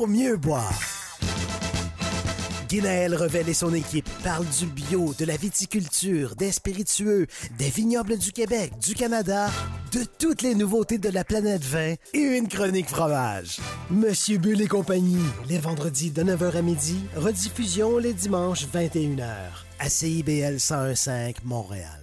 pour mieux boire. Guinaël Revel et son équipe parlent du bio, de la viticulture, des spiritueux, des vignobles du Québec, du Canada, de toutes les nouveautés de la planète vin et une chronique fromage. Monsieur Bull et compagnie, les vendredis de 9h à midi, rediffusion les dimanches 21h à CIBL 1015 Montréal.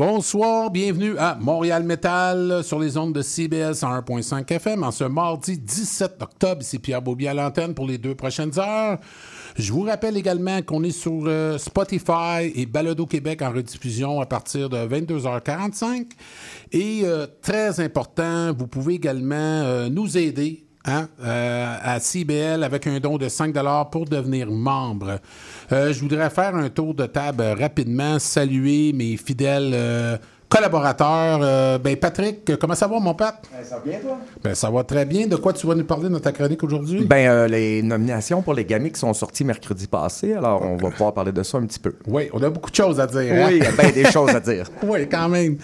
Bonsoir, bienvenue à Montréal Metal sur les ondes de CBS 101.5 FM en ce mardi 17 octobre. C'est Pierre Beaubier à l'antenne pour les deux prochaines heures. Je vous rappelle également qu'on est sur euh, Spotify et Balado Québec en rediffusion à partir de 22h45. Et euh, très important, vous pouvez également euh, nous aider Hein, euh, à CBL avec un don de 5 pour devenir membre. Euh, je voudrais faire un tour de table rapidement, saluer mes fidèles euh, collaborateurs. Euh, ben Patrick, comment ça va, mon Pat? Ben, ça va bien, toi? Ben, ça va très bien. De quoi tu vas nous parler dans ta chronique aujourd'hui? Ben, euh, les nominations pour les Gamics sont sorties mercredi passé, alors on va pouvoir parler de ça un petit peu. Oui, on a beaucoup de choses à dire. hein? Oui, bien des choses à dire. Oui, quand même.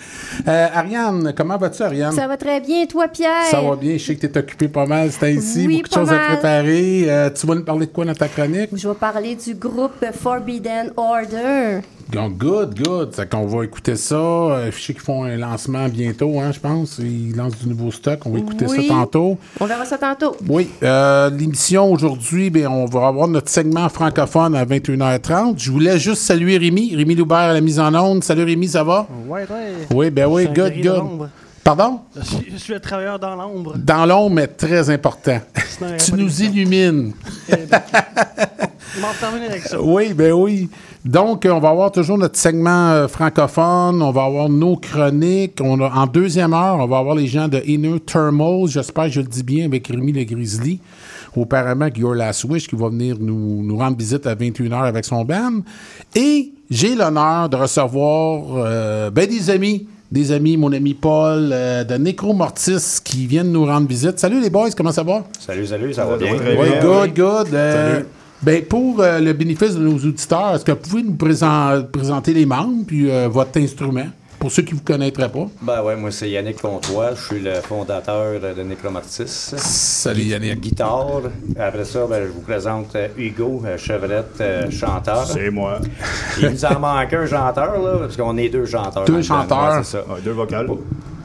Euh, Ariane, comment vas-tu, Ariane? Ça va très bien, toi, Pierre? Ça va bien. Je sais que tu es occupé pas mal, c'est ainsi. Oui, beaucoup de choses à préparer. Euh, tu vas nous parler de quoi dans ta chronique? Je vais parler du groupe Forbidden Order. Donc, good, good. C'est qu'on va écouter ça. Euh, Je sais qu'ils font un lancement bientôt, hein, je pense. Ils lancent du nouveau stock. On va écouter Oui. ça tantôt. On verra ça tantôt. Oui, euh, l'émission aujourd'hui, ben, on va avoir notre segment francophone à 21h30. Je voulais juste saluer Rémi, Rémi Loubert à la mise en onde. Salut Rémi, ça va? Ouais, ouais. Oui, ben oui, un good, good. l'ombre. Pardon? Je suis, le travailleur dans l'ombre. Dans l'ombre, mais très important. Sinon, tu nous illumines. On va en terminer avec ça. Oui, ben oui. Donc, euh, on va avoir toujours notre segment euh, francophone, on va avoir nos chroniques. On a- en deuxième heure, on va avoir les gens de Inner Thermal, j'espère que je le dis bien, avec Rémi le Grizzly, auparavant avec Your Last Wish, qui va venir nous, nous rendre visite à 21h avec son band. Et j'ai l'honneur de recevoir euh, ben, des amis, des amis, mon ami Paul, euh, de Necromortis, qui viennent nous rendre visite. Salut les boys, comment ça va? Salut, salut, ça va bien? Oui, good, good. Euh, ben, pour euh, le bénéfice de nos auditeurs, est-ce que vous pouvez nous présen- présenter les membres puis euh, votre instrument, pour ceux qui ne vous connaîtraient pas? Ben ouais, moi c'est Yannick Comtois, je suis le fondateur de Necromartis. Salut Yannick. Guitare. Après ça, ben, je vous présente euh, Hugo Chevrette, euh, chanteur. C'est moi. Il nous en manque un chanteur, là, parce qu'on est deux chanteurs. Deux chanteurs. Ouais, c'est ça. Ah, deux vocales.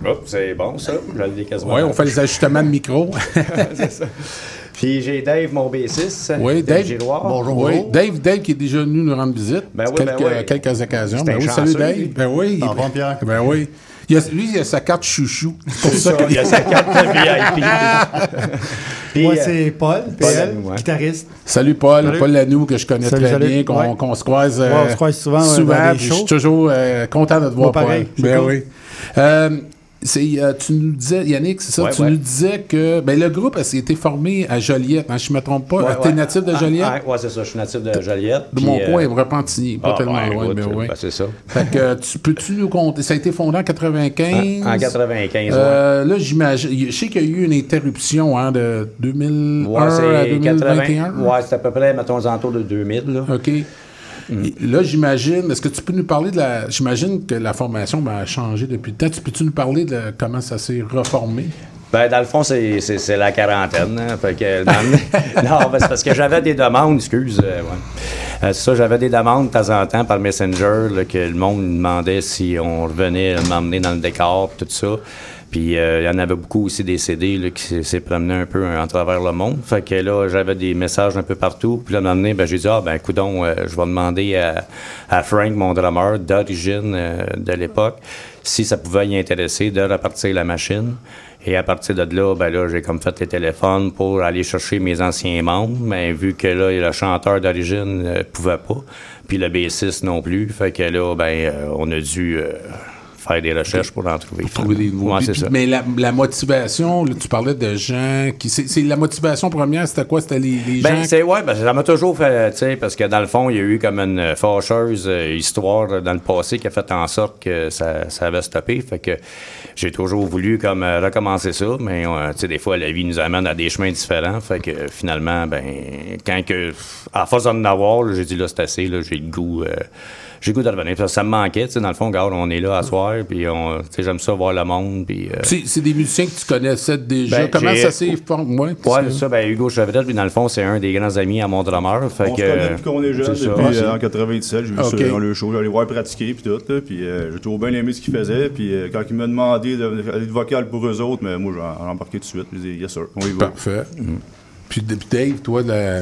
Hop, c'est bon ça, je l'ai quasiment. Oui, on fait les ajustements de micro. Puis j'ai Dave, mon bassiste. oui, Dave. Giroir. Oui, Dave, Dave qui est déjà venu nous rendre visite. Ben oui, quelques, ben oui. quelques occasions. Ben oui, salut Dave. lui. Ben oui. Ça va, Pierre? Ben oui. Il a- lui, il a sa carte chouchou. C'est pour ça Il y a sa carte de VIP. Puis, Moi, euh, c'est Paul, Paul PL, ouais. guitariste. Salut Paul, Salut. Paul Lanou que je connais Salut, très salut. bien, qu'on Ouais. se croise, euh, Ouais, on se croise souvent, dans des puis je suis toujours euh, content de te voir, Moi, pareil, Paul. Ben cool. oui. Euh, euh, tu nous disais, Yannick, c'est ça, Ouais, tu ouais. nous disais que ben, le groupe a été formé à Joliette, hein, je ne me trompe pas. ouais, T'es natif de Ah, Joliette? ah, ouais, c'est ça, je suis natif de Joliette. de mon euh, coin, Repentigny, pas ah, tellement ben, loin, mais oui. ben, c'est ça. Fait que euh, tu, peux-tu nous compter? Ça a été fondé en 95. En 95, ouais. Euh, Là, j'imagine. Je sais qu'il y a eu une interruption hein, de 2001 Ouais, à c'est 2021. 80. Ouais, c'est à peu près, mettons, aux alentours de 2000. Là. OK. Là, j'imagine, est-ce que tu peux nous parler de la. J'imagine que la formation ben, a changé depuis le temps. Tu peux-tu nous parler de comment ça s'est reformé? Ben, dans le fond, c'est, la quarantaine. hein. Non, ben, c'est parce que j'avais des demandes, excuse. euh. Euh, ça, j'avais des demandes de temps en temps par Messenger, que le monde me demandait si on revenait m'emmener dans le décor, tout ça. Puis euh, il y en avait beaucoup aussi des CD là, qui s'est- promené un peu à travers le monde. Fait que là, j'avais des messages un peu partout. Puis là, un moment ben, j'ai dit, ah, ben, coudon, euh, je vais demander à, à Frank, mon drummer d'origine euh, de l'époque, si ça pouvait y intéresser de repartir la machine. Et à partir de là, ben là, j'ai comme fait les téléphones pour aller chercher mes anciens membres. Mais vu que là, le chanteur d'origine ne pouvait pas, puis le bassiste non plus, fait que là, ben, euh, on a dû euh, faire des recherches pour en trouver. Trouver des nouveaux. Ouais, Puis-. Mais la, la motivation, là, tu parlais de gens qui. C'est la motivation première, c'était quoi? C'était les, les Ben, gens. c'est, ouais, ben, ça m'a toujours fait, tu sais, parce que dans le fond, il y a eu comme une euh, fâcheuse euh, histoire euh, dans le passé qui a fait en sorte que ça, ça avait stoppé. Fait que j'ai toujours voulu comme recommencer ça, mais tu sais, des fois, la vie nous amène à des chemins différents. Fait que finalement, ben, quand que, à force d'en avoir, j'ai dit là, c'est assez, là, j'ai le goût. euh, j'ai goût de revenir. Ça me manquait, tu sais, dans le fond, regarde, on est là à soir, puis on, tu sais, j'aime ça voir le monde, puis... euh, C'est c'est des musiciens que tu connaissais déjà. Ben, Comment ça s'est formé? Ouais, Ouais, ça. Ben, Hugo Chevrette, lui, dans le fond, c'est un des grands amis à mon drummer. Fait On que, se connaît depuis qu'on est jeune, c'est depuis ça. euh, en 97. J'ai vu Ok. ça dans le show, j'allais voir pratiquer puis tout. là, puis euh, j'ai toujours bien aimé ce qu'il faisait. Puis euh, quand il m'a demandé de- d'aller de vocal pour eux autres, mais moi j'ai embarqué tout de suite. J'ai dit yes sir, on y va. Parfait. Puis, puis Dave, toi, le-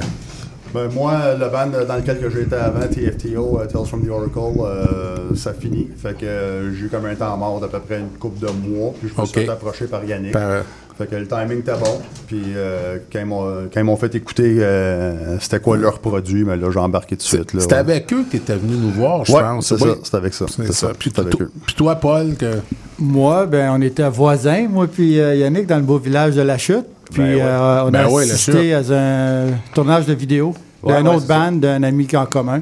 Ben, moi, le band dans lequel que j'étais avant, TFTO, euh, Tales from the Oracle, euh, ça finit. Fait que euh, j'ai eu comme un temps mort d'à peu près une couple de mois. Puis je me suis approcher par Yannick. par- Fait que le timing était bon. Puis euh, quand ils m'ont- fait écouter euh, c'était quoi leur produit, mais là j'ai embarqué tout de suite. là, c'était ouais. avec eux que tu étais venu nous voir, je Ouais, pense. c'est Oui. ça, c'est avec ça. C'est ça. ça, Puis, avec eux. puis toi, Paul, que. Moi, ben, on était voisins, moi puis euh, Yannick, dans le beau village de La Chute. Puis Ben ouais. euh, on Ben a ouais, La assisté à un tournage de vidéo Ouais, d'un ouais, autre band, d'un ami en commun.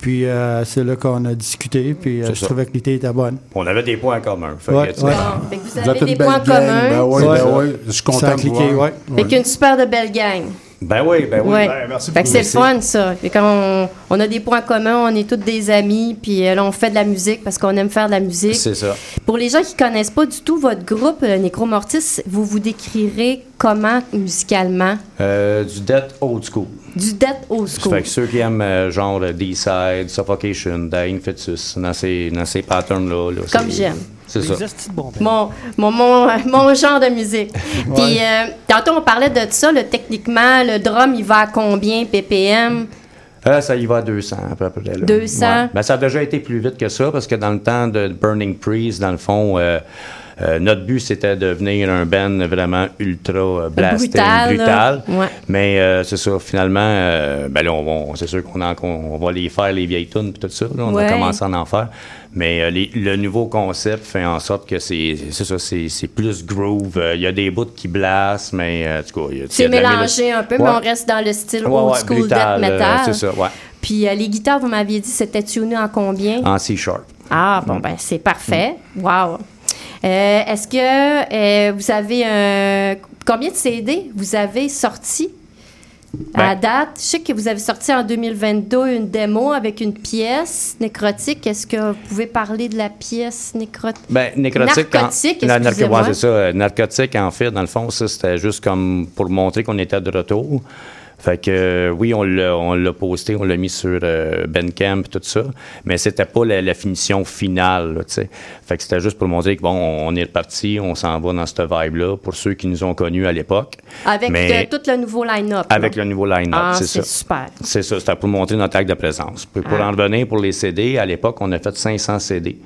Puis euh, c'est là qu'on a discuté, puis euh, je ça. trouvais que l'idée était bonne. On avait des points en commun. Fait Ouais, que, tu sais, ouais. Bon, fait que vous avez des points communs. Ben oui, Ouais. ben oui. Je suis content Ça a de cliqué, voir. ouais. Fait qu'une super de belle gang. Ben oui, ben oui. Ouais. Ben, merci fait que c'est le fun, ça. Fait quand on, on a des points communs, on est tous des amis, puis euh, là, on fait de la musique parce qu'on aime faire de la musique. C'est ça. Pour les gens qui connaissent pas du tout votre groupe, euh, Necromortis, vous vous décrirez comment musicalement? Euh, du Death Old School. Du death old school. Fait que ceux qui aiment euh, genre D-Side, Suffocation, Dying Fetus, dans ces, dans ces patterns-là. là, Comme j'aime. C'est ça. Mon, mon, mon genre de musique. Puis, euh, tantôt, on parlait de ça, le, techniquement, le drum, il va à combien ppm? Euh, ça y va à 200 à peu près. Là. 200. Ouais. Ben, ça a déjà été plus vite que ça parce que dans le temps de Burning Priest, dans le fond, euh, euh, notre but c'était de devenir un band vraiment ultra euh, blasté, Brutal, brutal. Ouais. Mais euh, c'est ça, finalement, euh, ben là, on c'est sûr qu'on va les faire, les vieilles tunes et tout ça. là. on Ouais. a commencé à en faire. Mais les- le nouveau concept fait en sorte que c'est c'est ça, c'est plus groove. Il y a des bouts qui blasent, mais en tout cas, il y a- il y C'est mélangé un peu, Ouais. mais on reste dans le style old school brutal, death metal. c'est ça, ouais. Puis les guitares, vous m'aviez dit, c'était tuné en combien? En C-sharp. Ah, bon, ben, c'est parfait. Wow. Euh, Est-ce que euh, vous avez un. Combien de CD vous avez sorti à Ben- date? Je sais que vous avez sorti en 2022 une démo avec une pièce nécrotique. Est-ce que vous pouvez parler de la pièce nécrotique? Ben, nécrotique. Narcotique, en, ouais, c'est ça. euh, Narcotique, en fait, dans le fond, ça, c'était juste comme pour montrer qu'on était de retour. Fait que, euh, oui, on l'a, on l'a posté, on l'a mis sur euh, Bandcamp, tout ça, mais c'était pas la, la finition finale, tu sais. Fait que c'était juste pour montrer que, bon, on est reparti, on s'en va dans cette vibe-là, pour ceux qui nous ont connus à l'époque. Avec Mais- euh, tout le nouveau line-up. Avec le nouveau line-up, Ah, c'est c'est ça. super. C'est ça, c'était pour montrer notre acte de présence. Puis pour Ah. en revenir pour les CD, à l'époque, on a fait 500 CD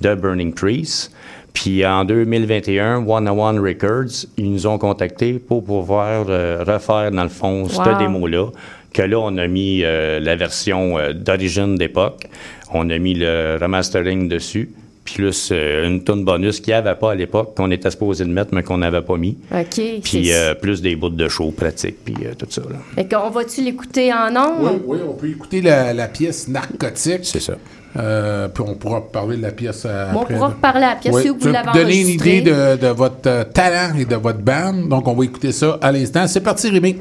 de Burning Trees. Puis en 2021, One on One Records, ils nous ont contactés pour pouvoir euh, refaire, dans le fond, Wow. cette démo-là. Que là, on a mis euh, la version euh, d'origine d'époque. On a mis le remastering dessus. Plus euh, une tonne bonus qu'il n'y avait pas à l'époque, qu'on était supposé de mettre, mais qu'on n'avait pas mis. OK. Puis c'est- euh, plus des bouts de show pratiques, puis euh, tout ça. Là. Fait qu'on va-tu l'écouter en Oui, ondes? oui, on peut écouter la, la pièce narcotique. C'est ça. Euh, puis on pourra parler de la pièce Bon, on après. pourra reparler à la pièce si vous l'avez donner une idée de, de votre euh, talent et de votre band? Donc, on va écouter ça à l'instant. C'est parti, Rémi.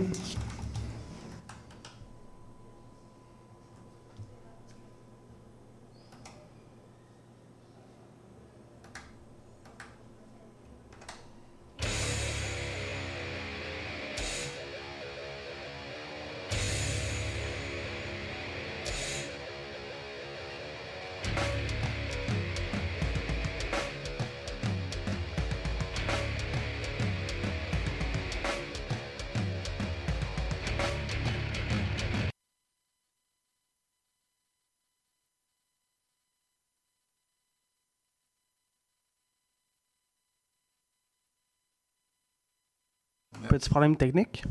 Petit problème technique?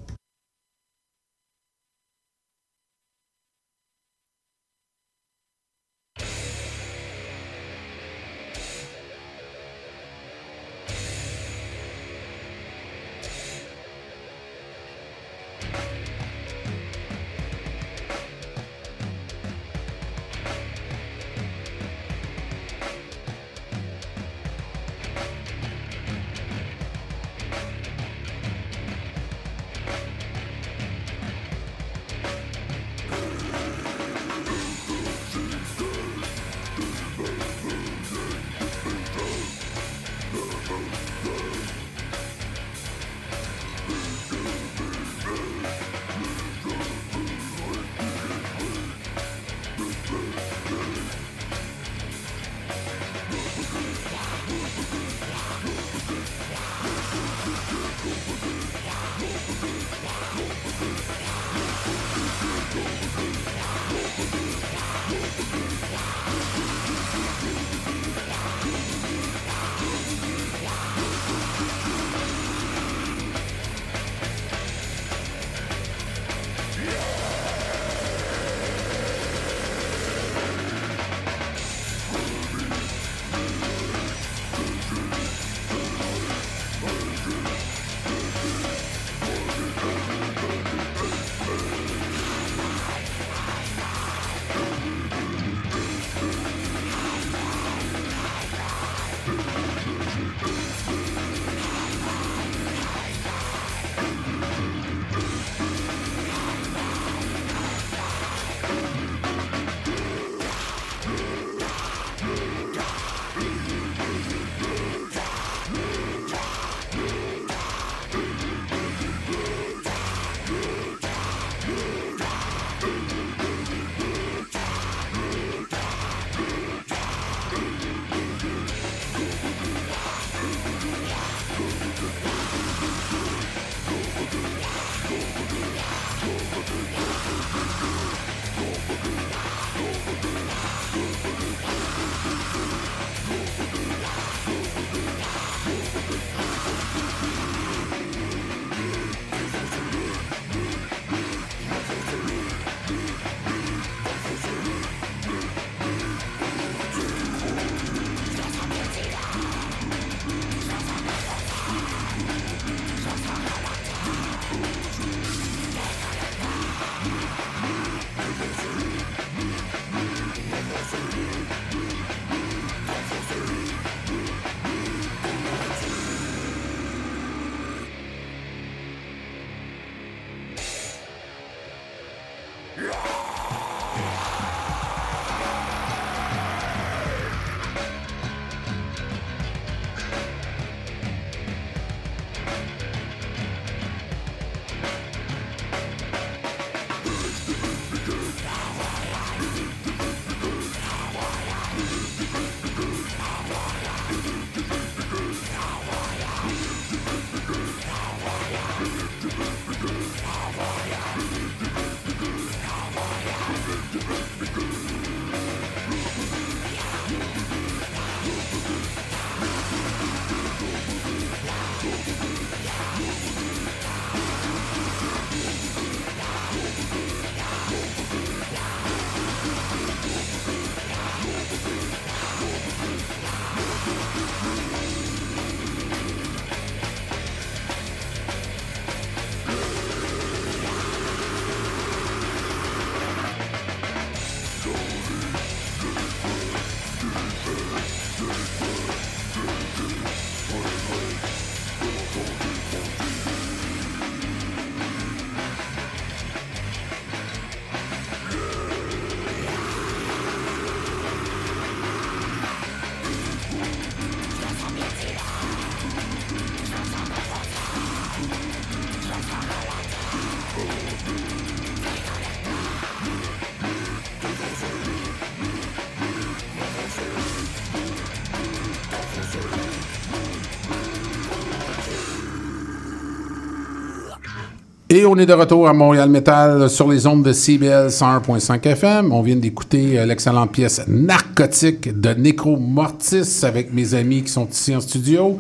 Et on est de retour à Montréal Metal sur les ondes de CBL 101.5 FM. On vient d'écouter euh, l'excellente pièce Narcotique de Necro Mortis avec mes amis qui sont ici en studio.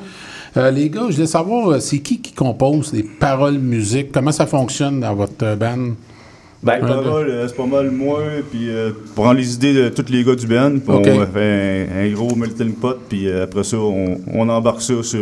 Euh, les gars, je voulais savoir, euh, c'est qui qui compose les paroles musique? Comment ça fonctionne dans votre band? Ben, Les paroles, euh, c'est pas mal moi, puis euh, prendre les idées de tous les gars du band, puis on fait un, un gros melting pot, puis après ça, on, on embarque ça sur,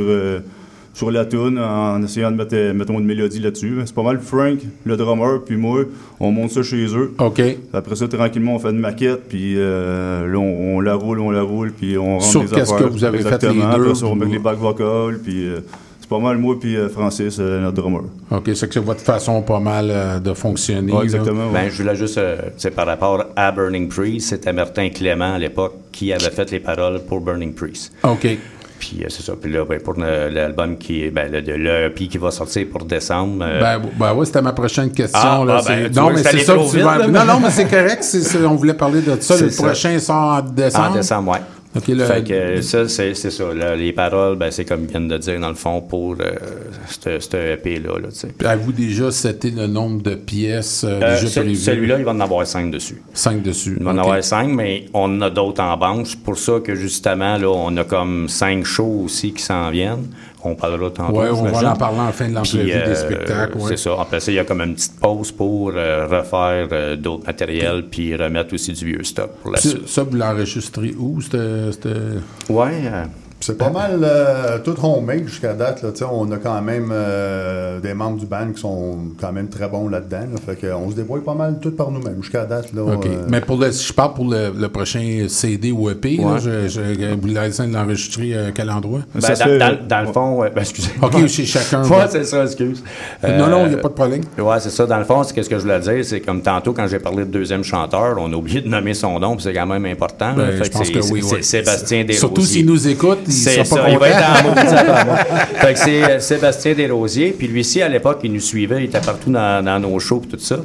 sur la tune en essayant de mettre, euh, mettons, une mélodie là-dessus. C'est pas mal Frank, le drummer, puis moi, on monte ça chez eux. OK. Après ça, tranquillement, on fait une maquette, puis euh, là, on, on la roule, on la roule, puis on rentre Sur des qu'est-ce que vous avez fait Exactement. les deux, Après ça, on met les back vocals, puis euh, c'est pas mal moi, puis euh, Francis, euh, notre drummer. OK, c'est que c'est votre façon pas mal euh, de fonctionner. Ouais, exactement. ouais. Ben, je voulais juste, euh, sais, par rapport à Burning Priest, c'était Martin Clément à l'époque qui avait fait les paroles pour Burning Priest. OK. Puis euh, c'est ça. Puis là, ben, pour le- l'album qui est, ben, le, de l'EP qui va sortir pour décembre. euh, Ben, ben oui, c'était ma prochaine question. Ah, là, ah, ben, non, mais c'est ça que tu vas- Non, non, mais c'est correct. on voulait parler de ça. Le ça. prochain sort en décembre. en décembre, ouais. OK, le- Fait que ça, c'est ça. là, les paroles, ben, c'est comme ils viennent de dire, dans le fond, pour euh, ce ce EP-là. Là, tu sais. Avez-vous déjà seté le nombre de pièces euh, Euh, ce-? Celui-là, il va en avoir cinq dessus. Cinq dessus. Il va en avoir cinq, mais on en a d'autres en banque. C'est pour ça que, justement, là, on a comme cinq shows aussi qui s'en viennent. On parlera tantôt, Ouais, on va en parler en fin de l'entrevue des euh, spectacles. ouais. C'est ça. Après ça, il y a comme une petite pause pour euh, refaire euh, d'autres matériels puis remettre aussi du vieux stock pour la Ça, suite. ça, vous l'enregistrez où? C'était- c'était- Ouais. euh, C'est pas mal euh, tout homemade jusqu'à date. Là, Tu sais, on a quand même euh, des membres du band qui sont quand même très bons là-dedans. là. fait qu'on se débrouille pas mal tout par nous-mêmes jusqu'à date. Là, OK. euh, Mais pour le, si je parle pour le, le prochain CD ou EP, là, Ouais. je, je, vous laissez l'enregistrer à quel endroit? ben, Ça dans, le fond, ouais, ben, excusez. OK, chez chacun. Ouais, c'est ça, excuse. non, non, il n'y a Euh, pas de problème. Ouais, c'est ça. Dans le fond, c'est ce que je voulais dire, c'est comme tantôt quand j'ai parlé de deuxième chanteur, on a oublié de nommer son nom, puis c'est quand même important. Ben, là. Fait je pense que oui, c'est oui. Sébastien Desrosiers. Surtout s'il nous écoute, il C'est sera pas ça, il va être en moi. Fait que c'est euh, Sébastien Desrosiers. Puis lui ici, à l'époque, il nous suivait, il était partout dans, dans nos shows et tout ça.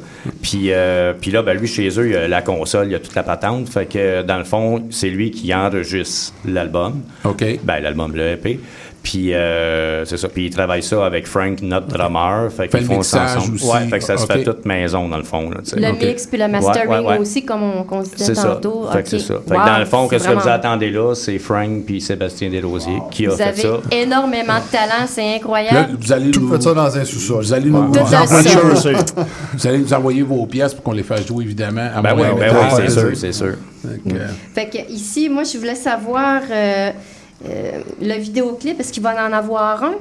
Puis, euh, puis là, ben, lui, chez eux, il y a la console, il y a toute la patente. Fait que, dans le fond, c'est lui qui enregistre l'album. OK. Ben, l'album, le EP. Puis, euh, c'est ça. Puis, il travaille ça avec Frank, notre drummer. Fait qu'ils font ça ensemble. aussi. Ouais, fait que ça se fait toute maison, dans le fond. Là. Le mix puis le mastering Ouais, ouais, ouais. aussi, comme on, se disait tantôt. Fait que c'est ça. Fait que dans le fond, qu'est-ce que vous attendez là, c'est Frank puis Sébastien Desrosiers qui a Vous fait avez ça. énormément de talent, c'est Là, incroyable. vous allez tout nous, fait ça dans un sous-sol. vous allez nous, vous allez nous envoyer vos pièces pour qu'on les fasse jouer, évidemment. À Ben oui, ben c'est sûr, c'est sûr. euh, Fait que ici, moi, je voulais savoir euh, le vidéoclip, est-ce qu'il va en avoir un?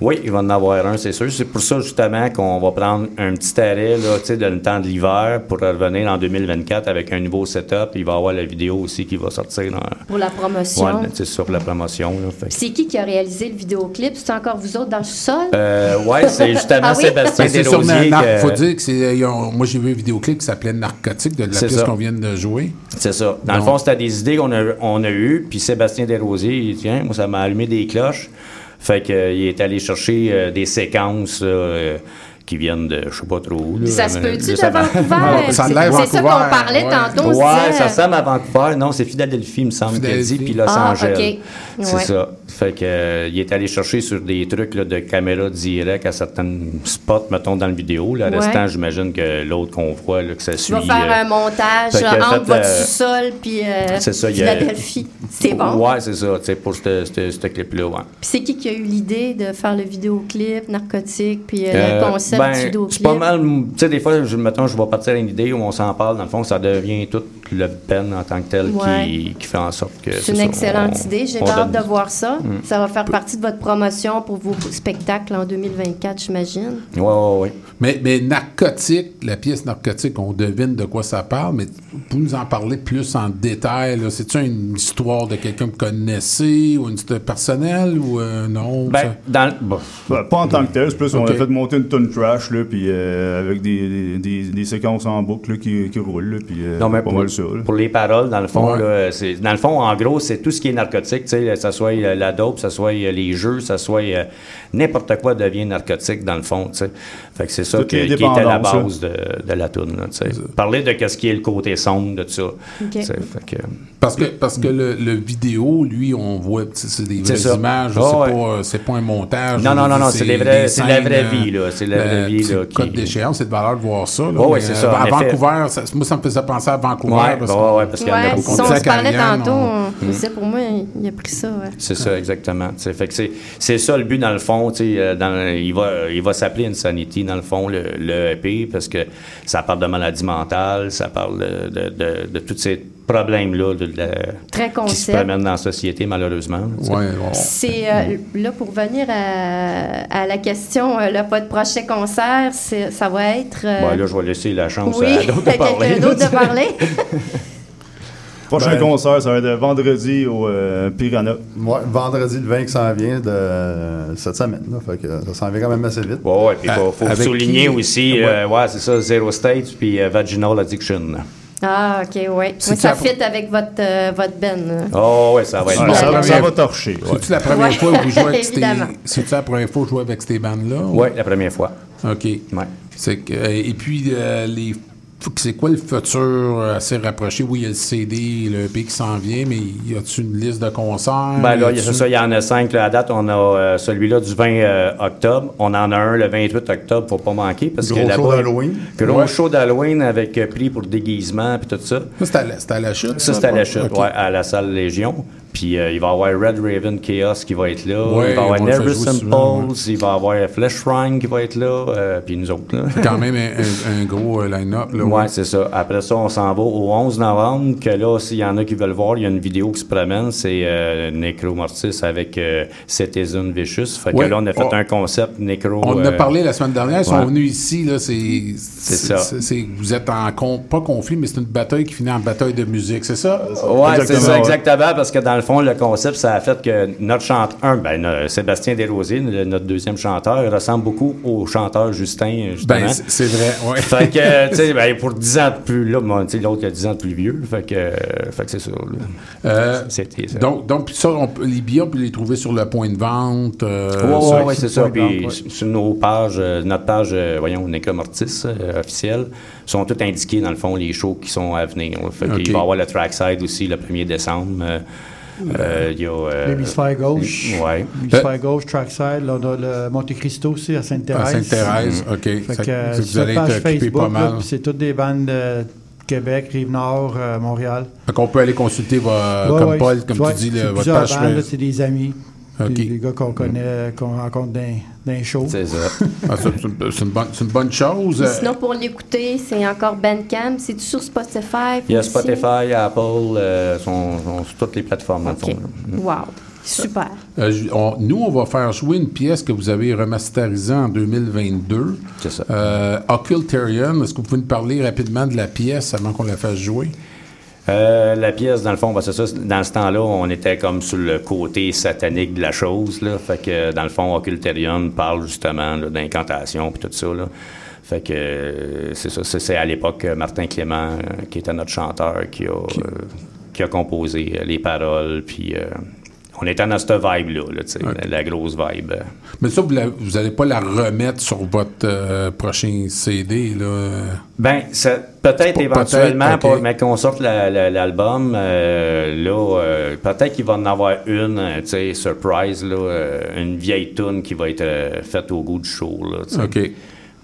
Oui, il va en avoir un, c'est sûr. C'est pour ça, justement, qu'on va prendre un petit arrêt, là, tu sais, dans le temps de l'hiver pour revenir en 2024 avec un nouveau setup. Il va y avoir la vidéo aussi qui va sortir dans... Pour la promotion. Ouais, c'est pour la promotion, C'est qui qui a réalisé le vidéoclip? C'est encore vous autres dans le sol? Euh, ouais, c'est justement Ah oui? Sébastien Ben, c'est sur que- faut dire que c'est. ont- moi, j'ai vu un vidéoclip qui s'appelait Narcotique de la pièce ça. qu'on vient de jouer. C'est ça. Dans le fond, c'était des idées qu'on a, on a eues, puis Sébastien Desrosiers, il dit, Tiens, moi, ça m'a allumé des cloches. Fait qu'il est allé chercher euh, des séquences euh, qui viennent de, je sais pas trop où. là, Ça se peut-tu de ça va- Vancouver? Ça C'est c'est ça qu'on parlait ouais. tantôt. Ouais, ça ressemble à Vancouver. Non, c'est Philadelphie, il me semble qu'elle dit, puis Los Ah, Angeles. OK. C'est Ouais. ça. Fait que, euh, il est allé chercher sur des trucs là, de caméra direct à certains spots, mettons, dans le vidéo. Le Ouais. restant, j'imagine que l'autre qu'on voit, là, que ça suit. vas faire euh, un montage que, là, entre votre euh, sous-sol puis euh, c'est ça, il y a- Philadelphie. C'est bon? Ouais, c'est ça, tu sais, pour ce ce- ce clip-là, ouais. Puis c'est qui qui a eu l'idée de faire le vidéoclip, narcotique, puis euh, Euh, le concept? Ben, C'est pas mal. Tu sais, des fois, je, mettons, je vais partir à une idée où on s'en parle. Dans le fond, ça devient toute le pen en tant que tel Ouais. qui, qui fait en sorte que. C'est une ça, excellente on- idée. J'ai on hâte donne- de voir ça. Mm. Ça va faire partie de votre promotion pour vos spectacles en 2024, j'imagine. Ouais, ouais, ouais. Mais, mais narcotique, la pièce narcotique, on devine de quoi ça parle, mais vous nous en parler plus en détail. C'est-tu une histoire de quelqu'un que vous connaissez ou une histoire personnelle ou euh, non? Ben, ça- dans Ouais, pas en tant que tel, c'est plus on Ok. a fait monter une tonne là, puis euh, avec des, des, des, séquences en boucle là, qui, qui roulent, là, puis euh, Non, mais pas pour, mal ça. là. pour les paroles, dans le fond, Ouais. là, c'est, dans le fond, en gros, c'est tout ce qui est narcotique, tu sais, que ça soit euh, la dope, ça soit euh, les jeux, ça soit euh, n'importe quoi devient narcotique, dans le fond, tu sais. Fait que c'est ça que- qui était la base de, de la tune, là, tu sais. Parler de qu'est-ce qui est le côté sombre de tout ça. fait que- Parce que, parce que le, le vidéo, lui, on voit, c'est des vraies images, Ah c'est ouais. pas, c'est pas un montage. Non, non, non, non, c'est des vrais- des c'est de la vraie vie, là, c'est la vraie euh, vie, c'est là, le qui- code d'échéance, c'est de valeur de voir ça. là, mais, c'est euh, ça, À. Vancouver, ça- moi, ça me faisait penser à Vancouver. Ouais, parce que- ouais, ouais, parce qu'il y en a beaucoup. si on se parlait tantôt, on- on disait pour moi, il a pris ça. ouais. C'est ça, exactement. Fait que c'est, c'est ça le but, dans le fond. euh, dans- il va, il va s'appeler Insanity, dans le fond, le, le EP, parce que ça parle de maladie mentale, ça parle de, de, de- de tous ces problèmes-là de, de- Très qui se promènent dans la société, malheureusement. Ouais, on- C'est euh, là pour venir à, à la question, euh, le votre prochain concert, ça va être. euh, Bon, là, je vais laisser la chance oui, à d'autres de parler. quelqu'un d'autre de parler. Prochain Ben- concert, ça va être vendredi au euh, Piranha. Ouais, vendredi le 20 qui s'en vient de euh, cette semaine. Là, fait que ça s'en vient quand même assez vite. Ouais, puis il faut, souligner qui? aussi, Ouais. euh, ouais, c'est ça, Zero State puis euh, Vaginal Addiction. Ah, OK, oui. C'est Oui, ça fit avec votre, euh, votre ben. Oh, ouais, ça va être bon. ça, la ça première- va torcher. ouais. C'est-tu la première fois que vous jouez avec ces... C'est-tu la première fois que vous jouez avec ces bandes-là? ou- Ouais, la première fois. OK. Ouais. C'est que, euh, et puis, euh, les, c'est quoi le futur euh, assez rapproché? Oui, il y a le CD, le EP qui s'en vient, mais y a-tu une liste de concerts? Ben là, c'est ça, il y en a cinq. là, à date, on a euh, celui-là du 20 euh, octobre. On en a un le 28 octobre, faut pas manquer. Parce Gros que show d'Halloween. Gros Ouais. show d'Halloween avec euh, prix pour déguisement puis tout ça. Ça, c'est à, la- c'est à la chute? Ça, c'est à la chute, OK. ouais, à la salle Légion. Puis euh, il va y avoir Red Raven Chaos qui va être là. Ouais, il va y avoir Nervous Impulse. Il va y avoir Flesh Shrine qui va être là. euh, puis nous autres, là. Quand même un, gros euh, line-up. Là, Ouais, c'est ça. Après ça, on s'en va au 11 novembre, que là, s'il y en a qui veulent voir, il y a une vidéo qui se promène, c'est euh, Necromortis avec Citizen Vicious. Fait que Ouais. là, on a fait Oh. un concept Necro... On en a parlé la semaine dernière, ils sont venus ici, là, c'est... C'est ça. c'est- Vous êtes en... con- pas conflit, mais c'est une bataille qui finit en bataille de musique, c'est ça? Ouais, c'est ça, exactement, parce que dans le fond, le concept, ça a fait que notre chanteur, ben, Sébastien Desrosiers, le- notre deuxième chanteur, ressemble beaucoup au chanteur Justin, justement. Ben, c'est vrai, ouais. Fait que, tu sais, ben, pour 10 ans de plus, là, l'autre, a 10 ans de plus vieux. Fait que, euh, fait que c'est. Euh, C'était ça. donc, donc ça, on peut- les billets, on peut les trouver sur le point de vente. euh, Oui, sur- ouais, c'est ça. Puis sur- nos pages, euh, notre page, euh, voyons, Necromortis euh, officielle, sont toutes indiquées, dans le fond, les shows qui sont à venir. là. Fait Ok. qu'il va y avoir le trackside aussi le 1er décembre. Euh, euh, il y a. euh, L'hémisphère gauche. Ouais. L'hémisphère gauche, Trackside. Là, on a le Monte Cristo aussi à À Sainte-Thérèse. Sainte-Thérèse, OK. Fait Ça- que, euh, vous allez page être occupé Facebook, pas mal. c'est toutes des bandes de Québec, Rive-Nord, euh, Montréal. Fait qu'on peut aller consulter, Ouais, comme ouais, Paul, comme ouais, tu dis, le- votre page. C'est des amis. Des gars qu'on connaît, qu'on rencontre dans, dans les shows. C'est ça. Ah, c'est une- bonne- c'est une bonne chose. Euh, Sinon, pour l'écouter, c'est encore Bandcamp. C'est-tu sur Spotify? Il y a aussi? Spotify, Apple, euh, sont, sont sur toutes les plateformes, OK. fond. là. Wow. Super. Euh, on- nous, on va faire jouer une pièce que vous avez remasterisée en 2022. C'est ça. Euh, Occultarian. Est-ce que vous pouvez nous parler rapidement de la pièce avant qu'on la fasse jouer? Euh, la pièce, dans le fond, ben, c'est ça. Dans ce temps-là, on était comme sur le côté satanique de la chose. Là. Fait que, dans le fond, Occultarion parle justement d'incantation et tout ça. Là. Fait que euh, c'est ça. C'est, à l'époque euh, Martin Clément, euh, qui était notre chanteur, qui a, qui a composé les paroles. Puis on était dans cette vibe-là, là, la, la grosse vibe. Mais ça, vous n'allez pas la remettre sur votre euh, prochain CD, là? Ben, peut-être Pe- éventuellement, peut-être, ok. pour- mais qu'on sorte la- la- l'album, euh, là, euh, peut-être qu'il va en avoir une, tu sais, surprise, là, une vieille tune qui va être faite au goût du show, là. OK.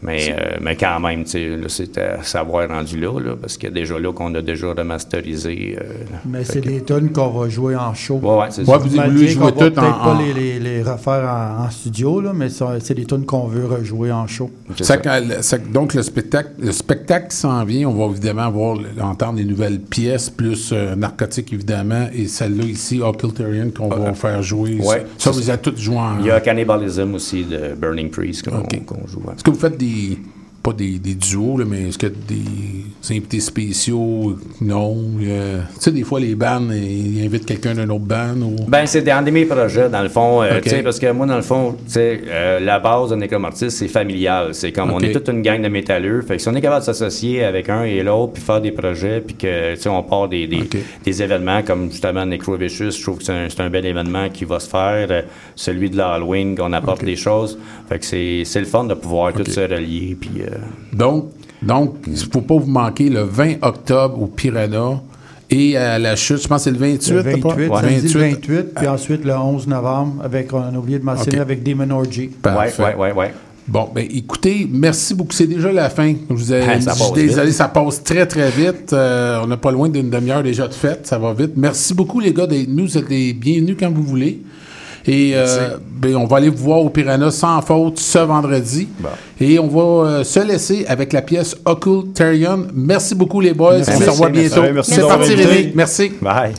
Mais, euh, mais quand même, tu sais, là, c'est à savoir rendu là, là, parce qu'il y a déjà là qu'on a déjà remasterisé. euh, Mais c'est que- des tunes qu'on va jouer en show. Ouais, ouais, c'est Ouais, ça. vous voulez dire jouer toutes peut-être en- pas les, les- les refaire en, en studio, là, mais c'est des tunes qu'on veut rejouer en show. Ça ça. donc, le spectacle, le spectacle qui s'en vient, on va évidemment voir, entendre les nouvelles pièces, plus euh, Narcotique, évidemment, et celle-là ici, Occultarian, qu'on va faire jouer. Ouais. Ça, vous avez toutes joué en... Il y a Cannibalism aussi de Burning Priest qu'on joue. Est-ce que vous faites des... the Pas des, des duos, là, mais est-ce que des invités spéciaux? Non. Euh, tu sais, des fois, les bands, ils invitent quelqu'un d'un autre band ou... Ben, c'est dans des mes projets, dans le fond. euh, Parce que moi, dans le fond, euh, la base de Necromortis, c'est familial. C'est comme on est toute une gang de métalleux. Fait que si on est capable de s'associer avec un et l'autre, puis faire des projets, puis que tu sais, on part des, des, des événements comme justement Necro Vicious, je trouve que c'est un, c'est un bel événement qui va se faire. euh, celui de l'Halloween, qu'on apporte des choses. Fait que c'est c'est le fun de pouvoir tout se relier. Puis. Euh, Donc, donc, il ne faut pas vous manquer le 20 octobre au Piranha et à la chute, je pense que c'est le 28. Le t'as pas? 28, Ouais. samedi le 28, puis ensuite le 11 novembre, avec, on a oublié de mentionner, avec Demon Orgy. Parfait. ouais, ouais, ouais, ouais. Bon, ben écoutez, merci beaucoup. C'est déjà la fin. Je vous ai, Ah, ça je suis passe désolé, vite. ça passe très, très vite. Euh, on n'a pas loin d'une demi-heure déjà de fête. Ça va vite. Merci beaucoup, les gars, d'être nous. Vous êtes les bienvenus quand vous voulez. Et euh, ben, on va aller vous voir au Piranha sans faute ce vendredi. Et on va euh, se laisser avec la pièce Occultarian. Merci beaucoup, les boys. Merci. On se revoit bientôt. Merci C'est parti. Rémi. Merci. Bye.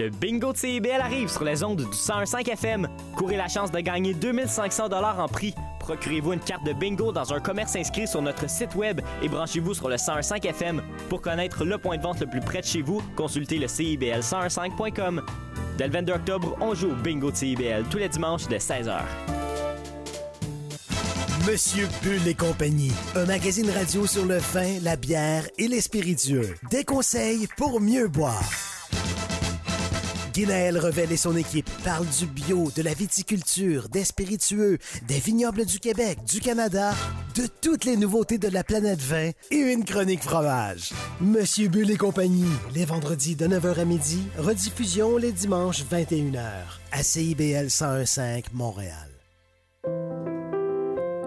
Le bingo de CIBL arrive sur les ondes du 101.5 FM. Courez la chance de gagner 2500 dollars en prix. Procurez-vous une carte de bingo dans un commerce inscrit sur notre site web et branchez-vous sur le 101.5 FM. Pour connaître le point de vente le plus près de chez vous, consultez le CIBL1015.com. Dès le 22 octobre, on joue au bingo de CIBL tous les dimanches de 16h. Monsieur Bull et compagnie, un magazine radio sur le vin, la bière et les spiritueux. Des conseils pour mieux boire. Guinaël Revel et son équipe parlent du bio, de la viticulture, des spiritueux, des vignobles du Québec, du Canada, de toutes les nouveautés de la planète vin et une chronique fromage. Monsieur Bull et compagnie, les vendredis de 9h à midi, rediffusion les dimanches 21h à CIBL 1015 Montréal.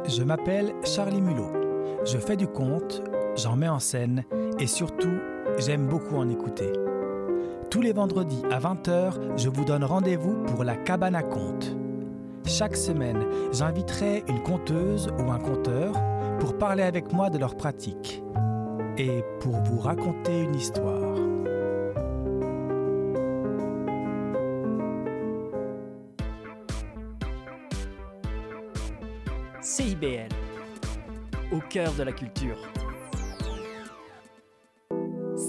Je m'appelle Charlie Mulot. Je fais du conte, j'en mets en scène et surtout, j'aime beaucoup en écouter. Tous les vendredis à 20h, je vous donne rendez-vous pour la cabane à contes. Chaque semaine, j'inviterai une conteuse ou un conteur pour parler avec moi de leur pratique et pour vous raconter une histoire. CIBL, au cœur de la culture.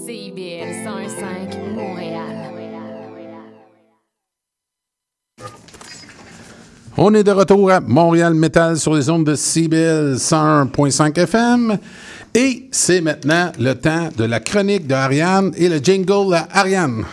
CIBL 105 Montréal. On est de retour à Montréal Metal sur les ondes de CBL 101.5 FM. Et c'est maintenant le temps de la chronique de Ariane et le jingle à Ariane.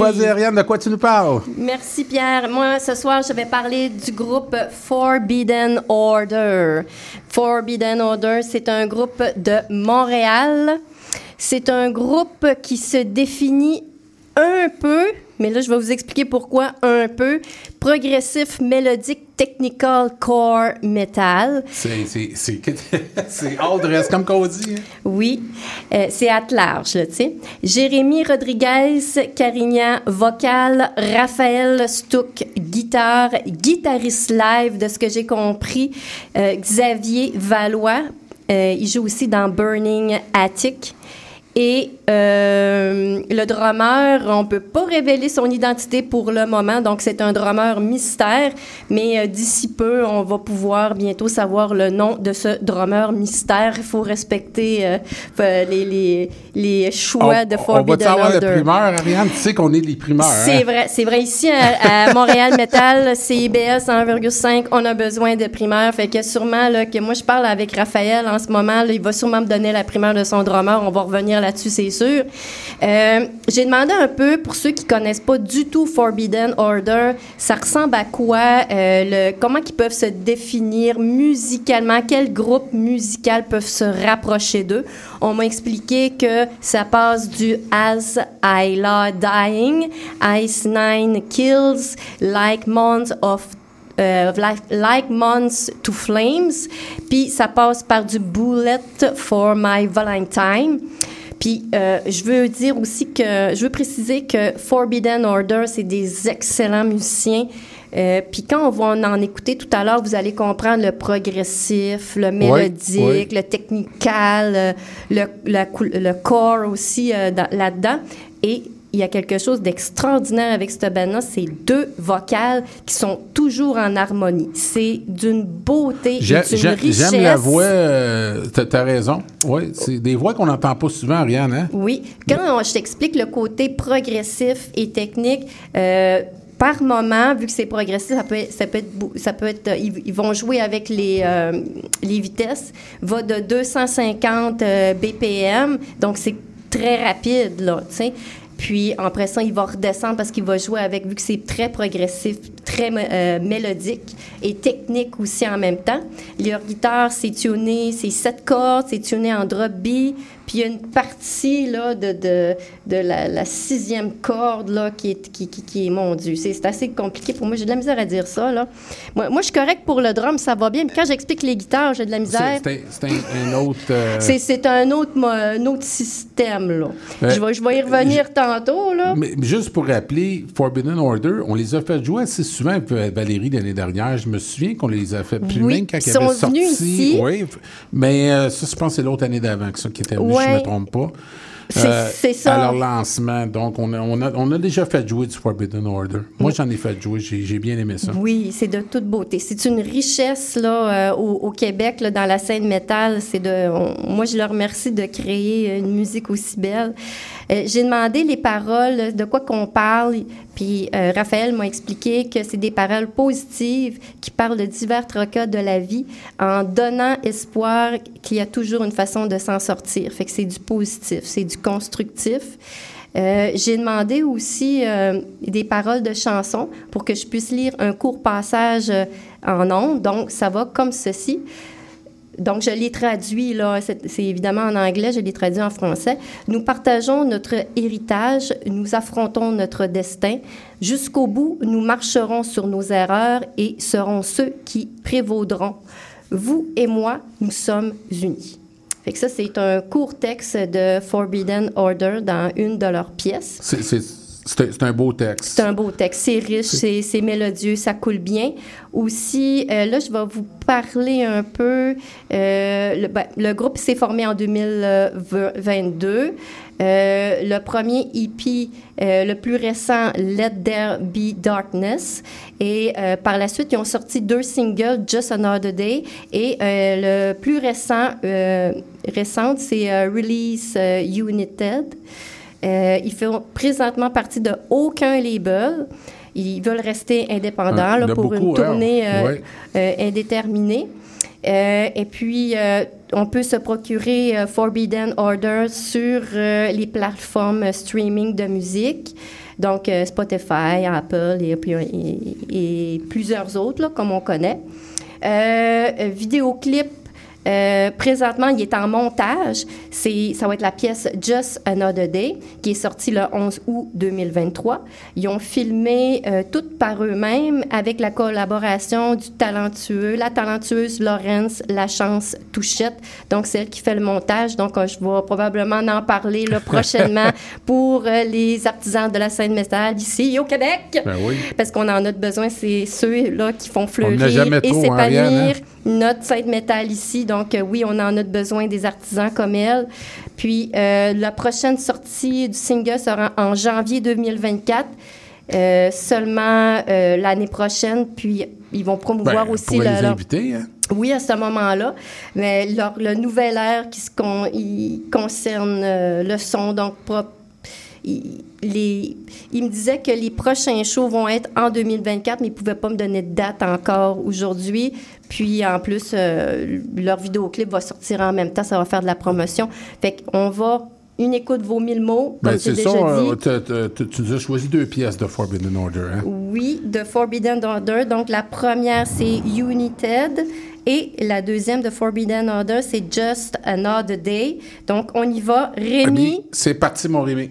De quoi tu nous parles? Merci Pierre. Moi, ce soir, je vais parler du groupe Forbidden Order. Forbidden Order, c'est un groupe de Montréal. C'est un groupe qui se définit un peu, mais là, je vais vous expliquer pourquoi un peu, progressif, mélodique, technical, core, metal. C'est, c'est, c'est, c'est all dress, comme qu'on dit. hein? Oui, euh, c'est à large, tu sais. Jérémy Rodriguez, Carignan, vocal, Raphaël Stuck, guitare, guitariste live, de ce que j'ai compris, euh, Xavier Valois, euh, il joue aussi dans Burning Attic. Et euh, le drummer, on peut pas révéler son identité pour le moment, donc c'est un drummer mystère, mais euh, d'ici peu, on va pouvoir bientôt savoir le nom de ce drummer mystère. Il faut respecter euh, les, les, les choix de on va Forbidden savoir le Order. primeur, Ariane? Tu sais qu'on est les primeurs. hein? C'est vrai, c'est vrai. Ici, à, à Montréal Metal, CIBS 1,5, on a besoin de primeurs. Fait que sûrement, là, que moi, je parle avec Raphaël en ce moment, là, il va sûrement me donner la primeur de son drummer. On va revenir là-dessus, c'est sûr. Euh, J'ai demandé un peu, pour ceux qui connaissent pas du tout Forbidden Order, ça ressemble à quoi? Euh, le, comment ils peuvent se définir musicalement? Quels groupes musicaux peuvent se rapprocher d'eux? On m'a expliqué que ça passe du As I Lie Dying, Ice Nine Kills, Like Months of euh, like, like Months to Flames, puis ça passe par du Bullet for My Valentine. Puis euh, je veux dire aussi que je veux préciser que Forbidden Order c'est des excellents musiciens. Euh, puis quand on va en, en écouter tout à l'heure, vous allez comprendre le progressif, le mélodique, le technical, euh, le, la cou- le core aussi euh, dans- là-dedans. Et il y a quelque chose d'extraordinaire avec cette band-là, c'est deux vocales qui sont toujours en harmonie. C'est d'une beauté et d'une richesse. J'aime la voix, euh, t'as, raison. Oui, c'est des voix qu'on n'entend pas souvent, Ariane. Hein? Oui. Quand on- je t'explique le côté progressif et technique, euh, par moment, vu que c'est progressif, ça peut être, ça peut être, bou- ça peut être, ils, ils vont jouer avec les, euh, les vitesses, va de 250 euh, BPM, donc c'est très rapide, là, tu sais. Puis, après ça, il va redescendre parce qu'il va jouer avec, vu que c'est très progressif, très euh, mélodique et technique aussi en même temps. Leur guitare, c'est tuné, c'est sept cordes, c'est tuné en drop B. Puis, il y a une partie, là, de, de, de la, la sixième corde, là, qui est, qui, qui, qui est mon Dieu. C'est assez compliqué pour moi. J'ai de la misère à dire ça, là. Moi, moi je suis correct pour le drum, ça va bien. Mais quand j'explique les guitares, j'ai de la misère. C'est, un, autre. euh, C'est, un autre, mo- un autre système, là. Euh, je, vais, je vais y revenir tantôt, là. Mais juste pour rappeler, Forbidden Order, on les a fait jouer assez souvent avec Valérie l'année dernière. Je me souviens qu'on les a fait plus Oui, même quand ils sont sorti. venus ici. Oui, mais euh, ça, je pense que c'est l'autre année d'avant que ça qui était venu, je ne Ouais. me trompe pas. C'est- c'est ça. À leur lancement. Donc, on a, on, a, on a déjà fait jouer du Forbidden Order. Moi, j'en ai fait jouer. J'ai, bien aimé ça. Oui, c'est de toute beauté. C'est une richesse là, euh, au, au Québec, là, dans la scène métal. C'est de, on- moi, je leur remercie de créer une musique aussi belle. Euh, J'ai demandé les paroles, de quoi qu'on parle, puis euh, Raphaël m'a expliqué que c'est des paroles positives qui parlent de divers tracas de la vie en donnant espoir qu'il y a toujours une façon de s'en sortir. Fait que c'est du positif, c'est du constructif. Euh, J'ai demandé aussi des paroles de chansons pour que je puisse lire un court passage en ondes. Donc, ça va comme ceci. Donc, je l'ai traduit, là, c'est évidemment en anglais, je l'ai traduit en français. Nous partageons notre héritage, nous affrontons notre destin. Jusqu'au bout, nous marcherons sur nos erreurs et serons ceux qui prévaudront. Vous et moi, nous sommes unis. Fait que ça, c'est un court texte de Forbidden Order dans une de leurs pièces. C'est- C'est un- beau texte. C'est un beau texte. C'est riche, c'est mélodieux, ça coule bien. Aussi, euh, là, je vais vous parler un peu. euh, le, ben, le groupe s'est formé en 2022. Euh, le premier EP, euh, le plus récent, Let There Be Darkness. Et par la suite, ils ont sorti deux singles, Just Another Day. Et le plus récent, c'est Release United. Euh, ils font présentement partie de aucun label. Ils veulent rester indépendants Ah, là, pour une hein? tournée euh, Ouais. euh, indéterminée. Euh, et puis, on peut se procurer Forbidden Order sur les plateformes streaming de musique. Donc, Spotify, Apple et, et- et plusieurs autres, là, comme on connaît. Euh, vidéoclip, euh, présentement, il est en montage. C'est, ça va être la pièce Just Another Day, qui est sortie le 11 août 2023. Ils ont filmé euh, tout par eux-mêmes avec la collaboration du talentueux, la talentueuse Laurence Lachance Touchette. Donc, c'est elle qui fait le montage. Donc, euh, je vais probablement en parler là, prochainement pour euh, les artisans de la scène métal ici au Québec. Ben oui. Parce qu'on en a besoin, c'est ceux-là qui font fleurir en a jamais et trop, hein, Ariane, s'épanouir hein? Notre scène métal ici. Donc, euh, oui, on en a besoin des artisans comme elle. Puis, euh, la prochaine sortie du single sera en janvier 2024. euh, seulement l'année prochaine, puis ils vont promouvoir Ben, aussi pourrait le- les leur- inviter, hein? oui, à ce moment-là, mais leur- le nouvel air qui se con- il concerne le son, donc propre. Il, les, il me disait que les prochains shows vont être en 2024, mais il ne pouvait pas me donner de date encore aujourd'hui. Puis en plus, euh, leur vidéoclip va sortir en même temps, ça va faire de la promotion. Fait qu'on va, une écoute vaut mille mots, comme Ben, c'est déjà ça. dit. euh, tu nous as choisi deux pièces de Forbidden Order. Hein? Oui, de Forbidden Order. Donc, la première, c'est United. Et la deuxième de Forbidden Order, c'est Just Another Day. Donc, on y va. Rémi, c'est parti, mon Rémi.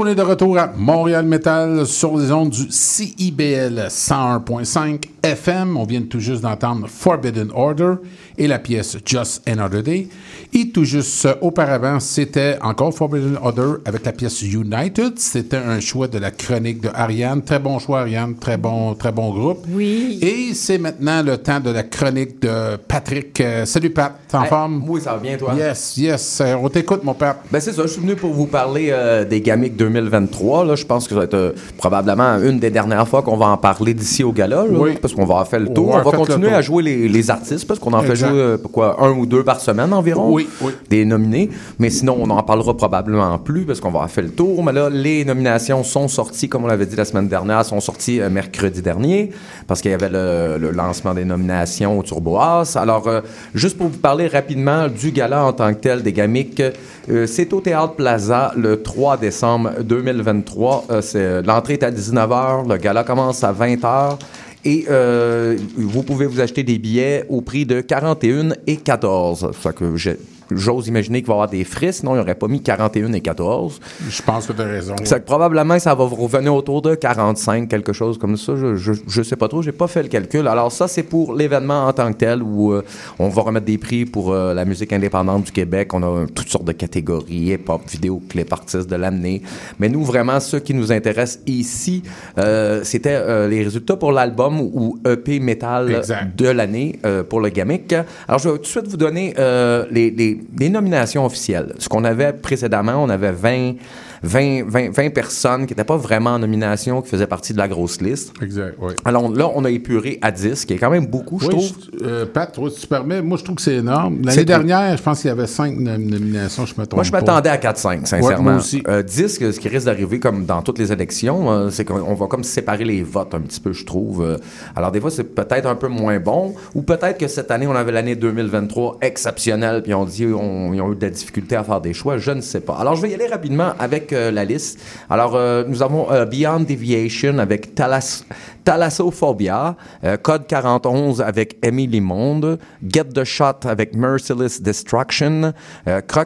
on est de retour à Montréal Metal sur les ondes du CIBL 101.5 FM. On vient tout juste d'entendre Forbidden Order et la pièce Just Another Day. Et tout juste auparavant, c'était encore Forbidden Order avec la pièce United. C'était un choix de la chronique de Ariane. Très bon choix, Ariane. Très bon, très bon groupe. Oui. Et c'est maintenant le temps de la chronique de Patrick. Euh, salut Pat, t'es en Hey, forme? Oui, ça va bien, toi? Yes, yes. Euh, on t'écoute, mon Pat. Ben c'est ça, je suis venu pour vous parler euh, des Gamics 2023. Là. Je pense que ça va être euh, probablement une des dernières fois qu'on va en parler d'ici au gala, là, Oui. parce qu'on va en faire le tour. Ouais, on va continuer à jouer les, les artistes, parce qu'on en fait jouer euh, quoi, un ou deux par semaine environ. Oui, oui. Des nominés. Mais sinon, on en parlera probablement plus, parce qu'on va faire le tour. Mais là, les nominations sont sorties, comme on l'avait dit la semaine dernière, sont sorties euh, mercredi dernier, parce qu'il y avait le, lancement des nominations au Turboas. Alors, euh, juste pour vous parler rapidement du gala en tant que tel des Gamics, euh, c'est au Théâtre Plaza le 3 décembre 2023. Euh, L'entrée est à 19h, le gala commence à 20h. Et euh, vous pouvez vous acheter des billets au prix de 41 et 14. Ça que j'ai- J'ose imaginer qu'il va y avoir des frais, sinon il n'aurait pas mis 41 et 14. Je pense que tu as raison. Ça que probablement ça va revenir autour de 45, quelque chose comme ça. Je, je, je sais pas trop, j'ai pas fait le calcul. Alors ça, c'est pour l'événement en tant que tel où euh, on va remettre des prix pour euh, la musique indépendante du Québec. On a toutes sortes de catégories, hip-hop, vidéo, clip, artistes de l'année. Mais nous, vraiment, ce qui nous intéresse ici, euh, c'était les résultats pour l'album ou EP métal de l'année pour le Gamic. Alors, je vais tout de suite vous donner euh, les, les nominations officielles. Ce qu'on avait précédemment, on avait 20, 20, 20, 20 personnes qui n'étaient pas vraiment en nomination, qui faisaient partie de la grosse liste. Exact, oui. Alors là, on a épuré à 10, qui est quand même beaucoup, je Oui, trouve. je- euh, Pat, toi, si tu permets, moi, je trouve que c'est énorme. L'année dernière, je pense qu'il y avait cinq nom- nominations, je me trompe Moi, je m'attendais à 4-5, sincèrement. Ouais, moi aussi. Euh, 10, que- ce qui risque d'arriver comme dans toutes les élections, euh, c'est qu'on on va comme séparer les votes un petit peu, je trouve. Euh, alors, des fois, c'est peut-être un peu moins bon, ou peut-être que cette année, on avait l'année 2023 exceptionnelle, puis on dit on, ils ont eu de la difficulté à faire des choix, je ne sais pas. Alors, je vais y aller rapidement avec euh, la liste. Alors, euh, nous avons euh, Beyond Deviation avec Thalas- Thalassophobia, Code 41 avec Emily Monde, Get the Shot avec Merciless Destruction,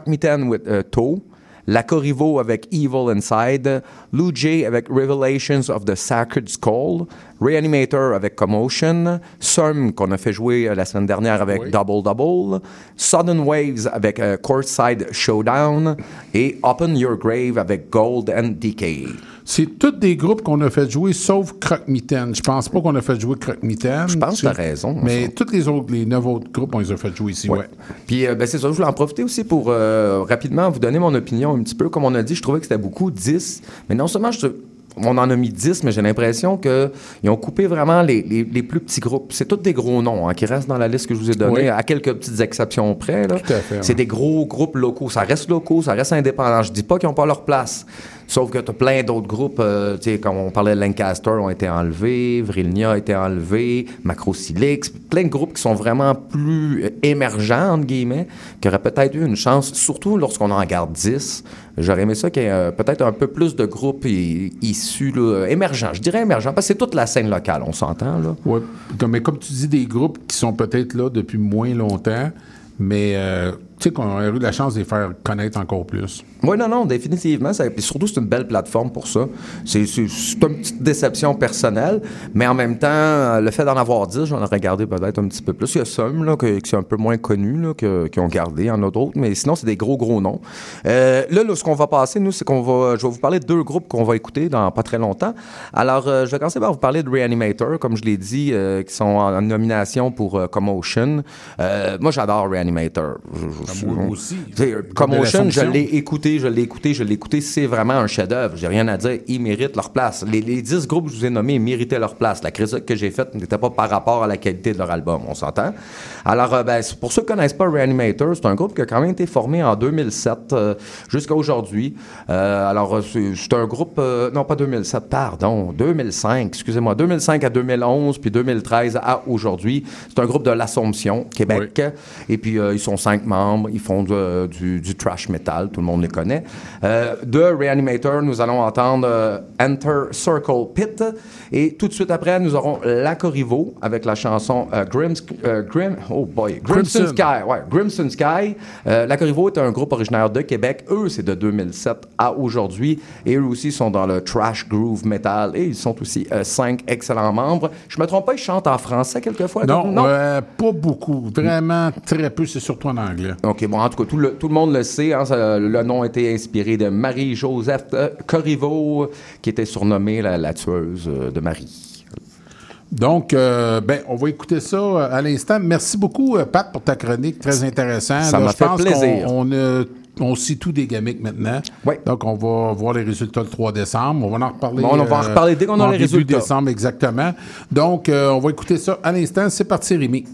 Mitten with Toe, La Corrivo avec Evil Inside, Lou J avec Revelations of the Sacred Skull, Reanimator avec Commotion, Sum qu'on a fait jouer euh, la semaine dernière avec Double Double, Sudden Waves avec euh, Courtside Showdown et Open Your Grave avec Gold and Decay. C'est tous des groupes qu'on a fait jouer, sauf Croque-Mitaine. Je pense pas qu'on a fait jouer Croque-Mitaine. Je pense que C'est- t'as raison, Mais tous les autres, les neuf autres groupes, on les a fait jouer ici, ouais. Ouais. Puis, euh, ben, c'est ça, je voulais en profiter aussi pour euh, rapidement vous donner mon opinion un petit peu. Comme on a dit, je trouvais que c'était beaucoup, 10. Mais non seulement je, on en a mis 10, mais j'ai l'impression qu'ils ont coupé vraiment les, les- les plus petits groupes. C'est tous des gros noms hein, qui restent dans la liste que je vous ai donnée, Oui. à quelques petites exceptions près. là. Tout à fait, C'est des gros groupes locaux. Ça reste locaux, ça reste indépendant. Je dis pas qu'ils n'ont pas leur place. Sauf que tu as plein d'autres groupes, euh, tu sais, comme on parlait de Lancaster, ont été enlevés, Vrilnia a été enlevé, Macrosilix, plein de groupes qui sont vraiment plus émergents, entre guillemets, qui auraient peut-être eu une chance, surtout lorsqu'on en garde 10. J'aurais aimé ça qu'il y ait euh, peut-être un peu plus de groupes issus, émergents. Je dirais émergents, parce que c'est toute la scène locale, on s'entend, là. Comme, mais comme tu dis, des groupes qui sont peut-être là depuis moins longtemps, mais euh, qu'on a eu la chance de les faire connaître encore plus. Oui, non, non, définitivement. Ça, puis surtout, c'est une belle plateforme pour ça. C'est une petite déception personnelle, mais en même temps, le fait d'en avoir 10, j'en aurais gardé peut-être un petit peu plus. Il y a Somme, là, qui sont un peu moins connus, là, que- qui ont gardé. Il y en a d'autres, mais sinon, c'est des gros, gros noms. Euh, là, là, ce qu'on va passer, nous, c'est qu'on va... Je vais vous parler de deux groupes qu'on va écouter dans pas très longtemps. Alors, euh, je vais commencer par vous parler de Reanimator, comme je l'ai dit, euh, qui sont en, nomination pour Commotion. Moi, j'adore Reanimator. Je moi aussi. Commotion, je l'ai écouté, je l'ai écouté, je l'ai écouté. C'est vraiment un chef-d'œuvre. J'ai rien à dire. Ils méritent leur place. Les, les 10 groupes que je vous ai nommés, ils méritaient leur place. La critique que j'ai faite n'était pas par rapport à la qualité de leur album. On s'entend? Alors, euh, ben, pour ceux qui ne connaissent pas Reanimator, c'est un groupe qui a quand même été formé en 2007 euh, jusqu'à aujourd'hui. Euh, alors, c'est un groupe... non, pas 2007, pardon. 2005, excusez-moi. 2005 à 2011, puis 2013 à aujourd'hui. C'est un groupe de l'Assomption, Québec. Et puis, ils sont cinq membres. Ils font de- du, du trash metal. Tout le monde les connaît. Euh, de Reanimator, nous allons entendre euh, Enter Circle Pit. Et tout de suite après, nous aurons La Corriveau avec la chanson euh, Grim, euh, Grim- oh boy, Grimson. Sky. Ouais, Grimson Sky. Euh, la Corriveau est un groupe originaire de Québec. Eux, c'est de 2007 à aujourd'hui. Et eux aussi sont dans le trash groove metal. Et ils sont aussi euh, cinq excellents membres. Je me trompe pas, ils chantent en français quelquefois? Non, euh, pas beaucoup. Vraiment très peu. C'est surtout en anglais. OK, bon, en tout cas, tout le, tout le monde le sait. hein, ça- le nom a été inspiré de Marie-Joseph euh, Corriveau, qui était surnommée la, la tueuse euh, de Marie. Donc, euh, ben, on va écouter ça euh, à l'instant. Merci beaucoup, euh, Pat, pour ta chronique. Très intéressant. Ça m'a fait pense plaisir. qu'on- On, euh, on sait tout des gamiques maintenant. Donc, on va voir les résultats le 3 décembre. On va en reparler. Bon, on va en reparler dès qu'on a en les début résultats. décembre, exactement. Donc, euh, on va écouter ça à l'instant. C'est parti, Rémi.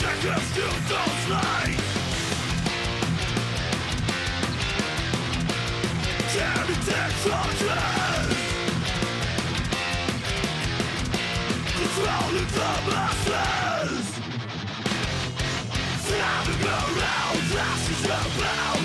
objectives to those lights Carry their torches Controlling the masses Slamming around ashes about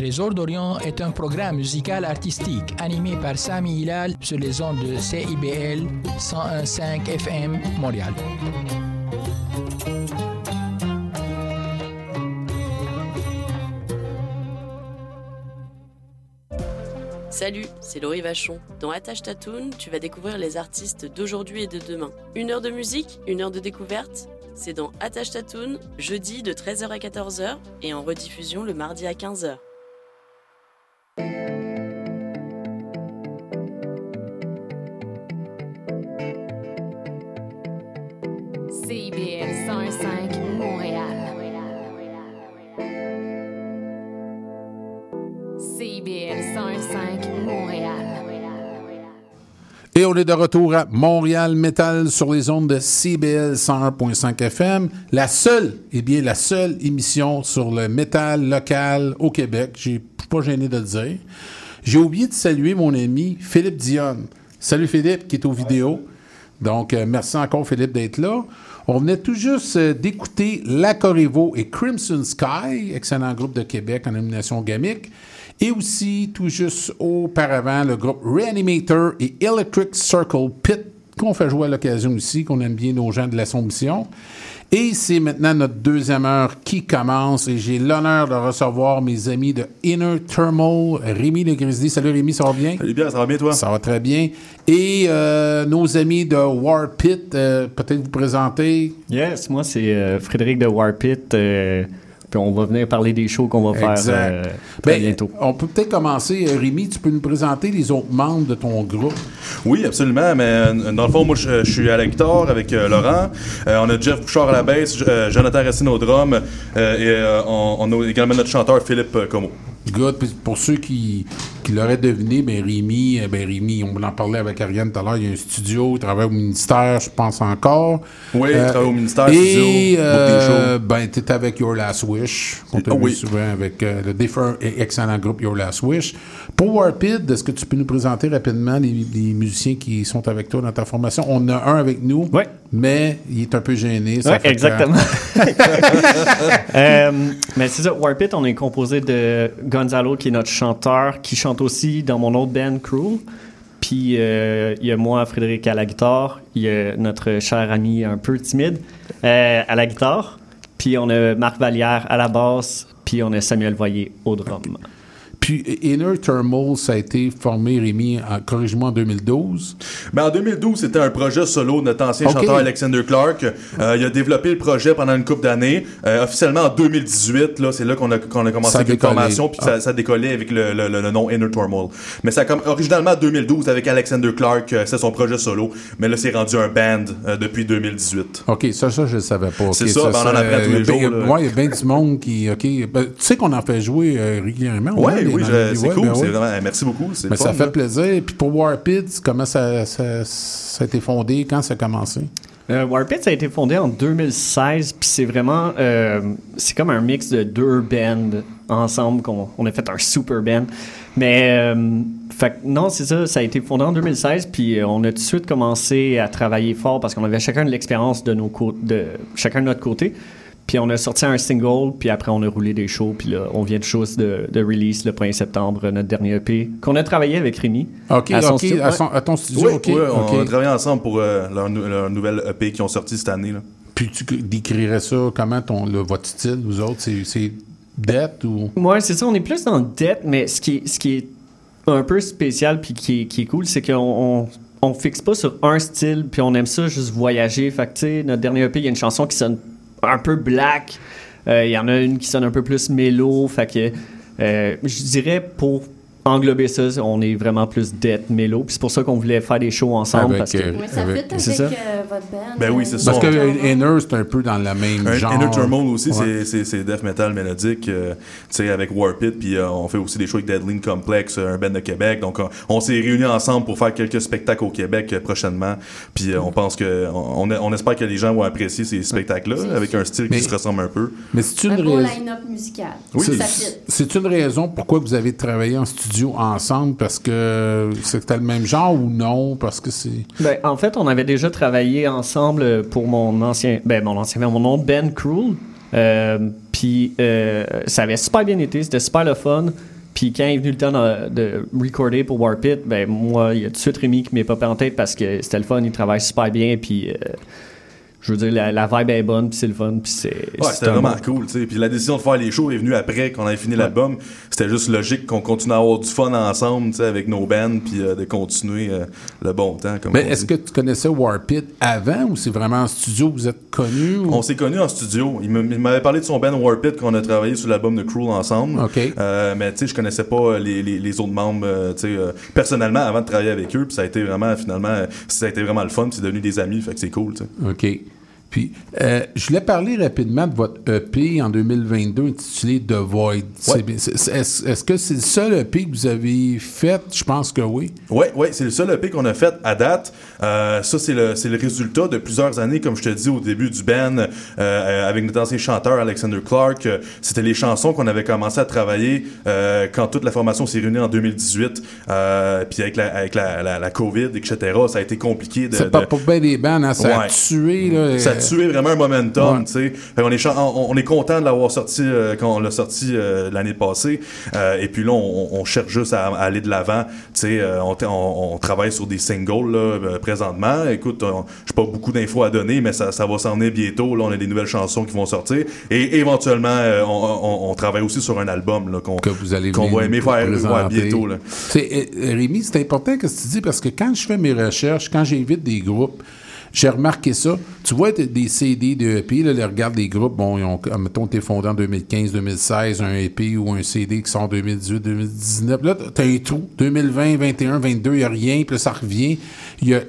Trésor d'Orient est un programme musical artistique animé par Sami Hilal sur les ondes de CIBL 101.5 FM Montréal. Salut, c'est Laurie Vachon. Dans Attache Tatoon, tu vas découvrir les artistes d'aujourd'hui et de demain. Une heure de musique, une heure de découverte. C'est dans Attache Tatoon, jeudi de 13h à 14h et en rediffusion le mardi à 15h. CIBL 105 Montréal. Et on est de retour à Montréal Metal sur les ondes de CBL 101.5 FM. La seule, eh bien, la seule émission sur le métal local au Québec. Je suis pas gêné de le dire. J'ai oublié de saluer mon ami Philippe Dionne. Salut Philippe, qui est aux vidéos. Donc, euh, merci encore Philippe d'être là. On venait tout juste euh, d'écouter La et Crimson Sky, excellent groupe de Québec en nomination gamique. Et aussi, tout juste auparavant, le groupe Reanimator et Electric Circle Pit, qu'on fait jouer à l'occasion aussi, qu'on aime bien nos gens de l'Assomption. Et c'est maintenant notre deuxième heure qui commence et j'ai l'honneur de recevoir mes amis de Inner Thermal, Rémi Le Grizzly. Salut Rémi, ça va bien? Salut bien, ça va bien toi? Ça va très bien. Et euh, nos amis de War Pit, euh, peut-être vous présenter? Yes, moi c'est euh, Frédéric de Warpit. Puis on va venir parler des shows qu'on va faire euh, très Ben, bientôt. On peut peut-être commencer. Euh, Rémi, tu peux nous présenter les autres membres de ton groupe? Oui, absolument. Mais euh, dans le fond, moi, je, je suis à la guitare avec euh, Laurent. Euh, on a Jeff Bouchard à la basse, euh, Jonathan Racine au drum. euh, et euh, on, on a également notre chanteur Philippe Como. Pour ceux qui, qui l'auraient deviné, ben Rémi, euh, ben Rémi, on en parlait avec Ariane tout à l'heure, il y a un studio, il travaille au ministère, je pense encore. Oui, il travaille au ministère, Et studio, euh, ben, tu étais avec Your Last Wish. On t'a Ah vu oui. souvent avec euh, le défunt et excellent groupe Your Last Wish. Pour Warpid, est-ce que tu peux nous présenter rapidement les, les musiciens qui sont avec toi dans ta formation? On a un avec nous, mais il est un peu gêné. ça Ouais, fait que- exactement. Euh, mais c'est ça, Warpit, on est composé de Gonzalo, qui est notre chanteur, qui chante aussi dans mon autre band, Cruel. Puis euh, il y a moi, Frédéric, à la guitare. Il y a notre cher ami un peu timide euh, à la guitare. Puis on a Marc Vallière à la basse. Puis on a Samuel Voyer au drum. Puis Inner Thermal, ça a été formé, Rémi, en- corrige-moi, en 2012. Ben, en 2012, c'était un projet solo de notre ancien chanteur Alexander Clark. Euh, il a développé le projet pendant une couple d'années. Euh, officiellement en 2018, là, c'est là qu'on a, qu'on a commencé Ça avec une formation, puis ça, Ah. ça a décollé avec le, le- le- le nom Inner Turmoil. Mais ça comme originalement en 2012 avec Alexander Clark, euh, c'est son projet solo. Mais là, c'est rendu un band euh, depuis 2018. OK, ça, ça, je ne savais pas. C'est Ok, ça, ben, on en apprend tous il y a les bien- jours, là. ouais, il y a bien du monde qui. OK. Ben, tu sais qu'on en fait jouer euh, régulièrement. Ouais, ouais, oui, je- les- c'est ouais, cool. ben c'est vraiment, merci beaucoup. C'est Mais le ça fait là. plaisir. Puis pour Warpid, comment ça, ça, ça a été fondé? Quand ça a commencé? Euh, Warpit, ça a été fondé en 2016, puis c'est vraiment, euh, c'est comme un mix de deux bands ensemble qu'on on a fait un super band. Mais euh, fait non, c'est ça, ça a été fondé en 2016, puis on a tout de suite commencé à travailler fort parce qu'on avait chacun de l'expérience de nos de chacun de notre côté. Puis on a sorti un single, puis après on a roulé des shows, puis là on vient de chose de, de release le 1er septembre, notre dernier EP, qu'on a travaillé avec Rémi. OK, À son OK, studio. à, son- à ton studio, Oui, on a travaillé ensemble pour euh, leur, nou- leur nouvelle EP qui ont sorti cette année. Là. Puis tu décrirais ça comment ton, le- votre style, vous autres? C'est, c'est dette ou? Ouais, c'est ça. On est plus dans dette, mais ce qui est, ce qui est un peu spécial puis qui est, qui est cool, c'est qu'on on, on fixe pas sur un style puis on aime ça juste voyager. Fait que, tu sais, notre dernier EP, il y a une chanson qui sonne un peu black. Euh, Il y en a une qui sonne un peu plus mélo. Fait euh, je dirais pour englober ça, on est vraiment plus dette, mélo. Puis c'est pour ça qu'on voulait faire des shows ensemble. Avec, parce que, euh, Oui, ça avec- fit avec C'est ça? euh, votre band. Ben oui, c'est ça. Parce que Inner, c'est un peu dans la même Un- genre. Inner Turmoil aussi, Ouais. c'est- death metal mélodique, euh, tu sais, avec Warpit, puis euh, on fait aussi des shows avec Deadline Complex, euh, un band de Québec. Donc, on, on s'est réunis ensemble pour faire quelques spectacles au Québec euh, prochainement. Puis euh, on pense que, on, espère que les gens vont apprécier ces spectacles-là, avec un style Mais- qui se ressemble un peu. Mais c'est une Un beau raison. line-up musical. C'est- Ça fit. C'est une raison pourquoi vous avez travaillé en studio ensemble parce que c'était le même genre ou non? Parce que c'est Ben, en fait, on avait déjà travaillé ensemble pour mon ancien, ben, mon ancien, mon nom, Ben Cruel. Euh, Puis euh, ça avait super bien été, c'était super le fun. Puis quand est venu le temps de, de recorder pour Warpit, ben moi, il y a tout de suite Rémi qui m'est popé en tête parce que c'était le fun, il travaille super bien. Puis euh, je veux dire, la, la vibe est bonne, puis c'est le fun. Puis c'est. Ouais, c'était vraiment bon- cool, tu sais. Puis la décision de faire les shows est venue après qu'on avait fini l'album. C'était juste logique qu'on continue à avoir du fun ensemble, tu sais, avec nos bands, puis euh, de continuer euh, le bon temps. Comme Mais est-ce que tu connaissais Warpit avant ou c'est vraiment en studio que vous êtes connus? ou- On s'est connus en studio. Il m'avait parlé de son band Warpit qu'on a travaillé sur l'album de Cruel ensemble. OK. Euh, mais tu sais, je connaissais pas les, les, les autres membres, euh, tu sais, euh, personnellement avant de travailler avec eux. Puis ça a été vraiment, finalement, euh, ça a été vraiment le fun. puis C'est devenu des amis, fait que c'est cool, tu sais. OK. Puis, euh, je voulais parler rapidement de votre EP en 2022 intitulé The Void. Est-ce que c'est le seul EP que vous avez fait? Je pense que oui. Oui, ouais, c'est le seul EP qu'on a fait à date. Euh, ça, c'est le, résultat de plusieurs années, comme je te dis au début du band, euh, avec notre ancien chanteur Alexander Clark. C'était les chansons qu'on avait commencé à travailler quand toute la formation s'est réunie en 2018. Euh, puis avec, la, avec la, la, la COVID, etc., ça a été compliqué de... C'est de- pas pour bien des bandes, hein, ça a tué. Là, Ça tué vraiment un momentum, Ouais. tu sais. Fait qu'on est, on, on est content de l'avoir sorti euh, quand on l'a sorti euh, l'année passée. Euh, et puis là, on, on cherche juste à, à aller de l'avant. Tu sais, on, on- on travaille sur des singles là, présentement. Écoute, on- j'ai pas beaucoup d'infos à donner, mais ça, ça va s'en venir bientôt. Là, on a des nouvelles chansons qui vont sortir. Et éventuellement, on, on- on travaille aussi sur un album qu'on venir va aimer faire ouais, bientôt. Là. Rémi, c'est important que tu dis parce que quand je fais mes recherches, quand j'invite des groupes, j'ai remarqué ça. Tu vois des CD de EP, là, les regarde les groupes, bon, ils ont, mettons, t'es fondé en 2015, 2016, un EP ou un CD qui sort en 2018, 2019. Là, t'as un trou. 2020, 21, 22, il n'y a rien, puis là, ça revient. Il y a,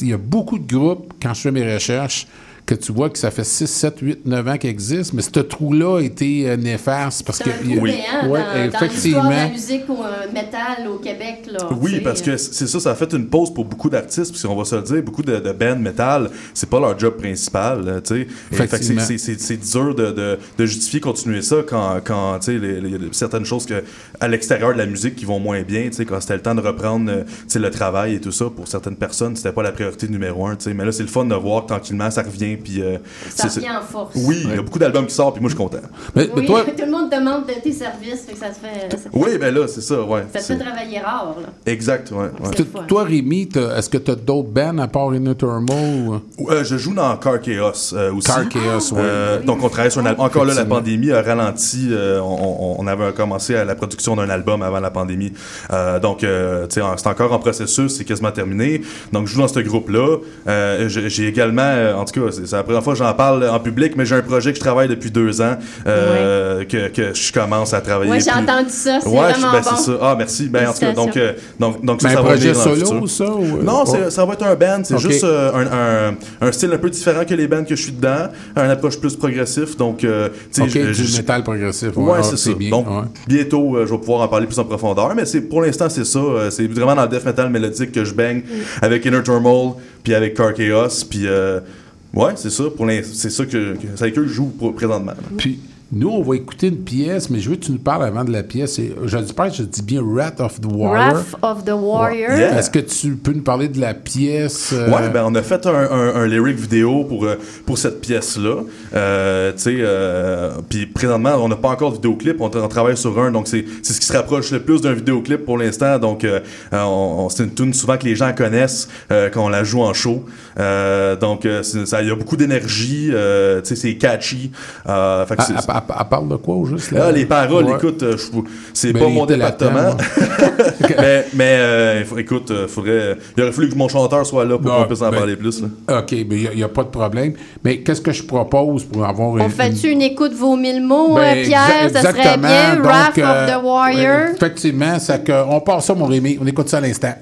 y a beaucoup de groupes, quand je fais mes recherches, que tu vois que ça fait 6, 7, 8, 9 ans qu'il existe, mais ce trou-là a été euh, néfaste parce que. un trou béant Ouais, dans, dans effectivement. de la musique ou un métal au Québec. Là, Oui, parce que c'est ça, ça a fait une pause pour beaucoup d'artistes, parce qu'on va se le dire, beaucoup de, de bands metal, c'est pas leur job principal, là, tu sais. C'est- dur de, de, de justifier continuer ça quand, quand tu sais, les- les- il y a certaines choses que, à l'extérieur de la musique qui vont moins bien, tu sais, quand c'était le temps de reprendre, euh, tu sais, le travail et tout ça, pour certaines personnes, c'était pas la priorité numéro un, tu sais. Mais là, c'est le fun de voir tranquillement, ça revient, puis... euh, Ça revient en force. Oui, il y a beaucoup d'albums qui sortent, puis moi, je suis content. Mais, Oui, tout le monde demande de tes services, fait que ça te fait, ça, Oui, ben là, c'est ça, ouais. ça te fait travailler rare. Là. Exact, ouais. Toi, Rémi, est-ce que tu as d'autres bands à part Inner ou- Euh, je joue dans Car Chaos euh, aussi. Car Chaos, ouais. Euh, Donc on travaille sur un album. Encore là, la pandémie a ralenti. euh, on, avait commencé à la production d'un album avant la pandémie. Euh, donc euh, tu sais, en- c'est encore en processus, c'est quasiment terminé. Donc je joue dans ce groupe-là. Euh, j'ai également, en tout cas, c'est la première fois que j'en parle en public, mais j'ai un projet que je travaille depuis deux ans euh, que, que je commence à travailler. Ouais, j'ai plus- entendu ça, c'est Ouais, vraiment ben, bon. c'est ça. Ah merci. Ben en tout cas, donc euh, donc donc ça, Ben, ça un va projet solo, futur. ça, ou- euh, Non, oh. ça va être un band. C'est juste euh, un, un, un style un peu différent que les bands que je suis dedans, un approche plus progressif. Donc, euh, tu sais, du métal progressif. Ouais, c'est ça. bien. Donc, ouais. bientôt, euh, je vais pouvoir en parler plus en profondeur. Mais c'est pour l'instant, c'est ça. C'est vraiment dans le death metal mélodique que je baigne avec Inner Turmoil, puis avec Car Chaos, puis. euh, Ouais, c'est ça. Pour c'est ça que, que c'est avec que je joue pour- présentement. Puis, nous, on va écouter une pièce, mais je veux que tu nous parles avant de la pièce. Et J'espère que je dis bien Wrath of the Warrior. Wrath of the Warrior. Yeah. Est-ce que tu peux nous parler de la pièce? euh, Ouais, ben on a fait un, un, un lyric vidéo pour, euh, pour cette pièce-là. Euh, tu sais, euh, puis présentement, on n'a pas encore de vidéoclip, on, on travaille sur un, donc c'est c'est ce qui se rapproche le plus d'un vidéoclip pour l'instant. Donc, euh, euh, c'est une tune souvent que les gens connaissent euh, quand on la joue en show. Euh, donc, euh, il y a beaucoup d'énergie, euh, tu sais, c'est catchy. Euh, fait que elle- parle de quoi au juste? là? ah, les paroles, Ouais. écoute, euh, c'est pas mon département. mais mais euh, écoute, euh, faudrait, il aurait fallu que mon chanteur soit là pour qu'on puisse en ben, parler plus. Là. OK, mais il n'y a, pas de problème. Mais qu'est-ce que je propose pour avoir On une... fait-tu une écoute vaut mille mots, Ben, euh, Pierre? exa- Ça serait exactement. bien. Donc, Wrath euh, of the Warrior. effectivement, ça que, on part ça, mon Rémi. On écoute ça à l'instant.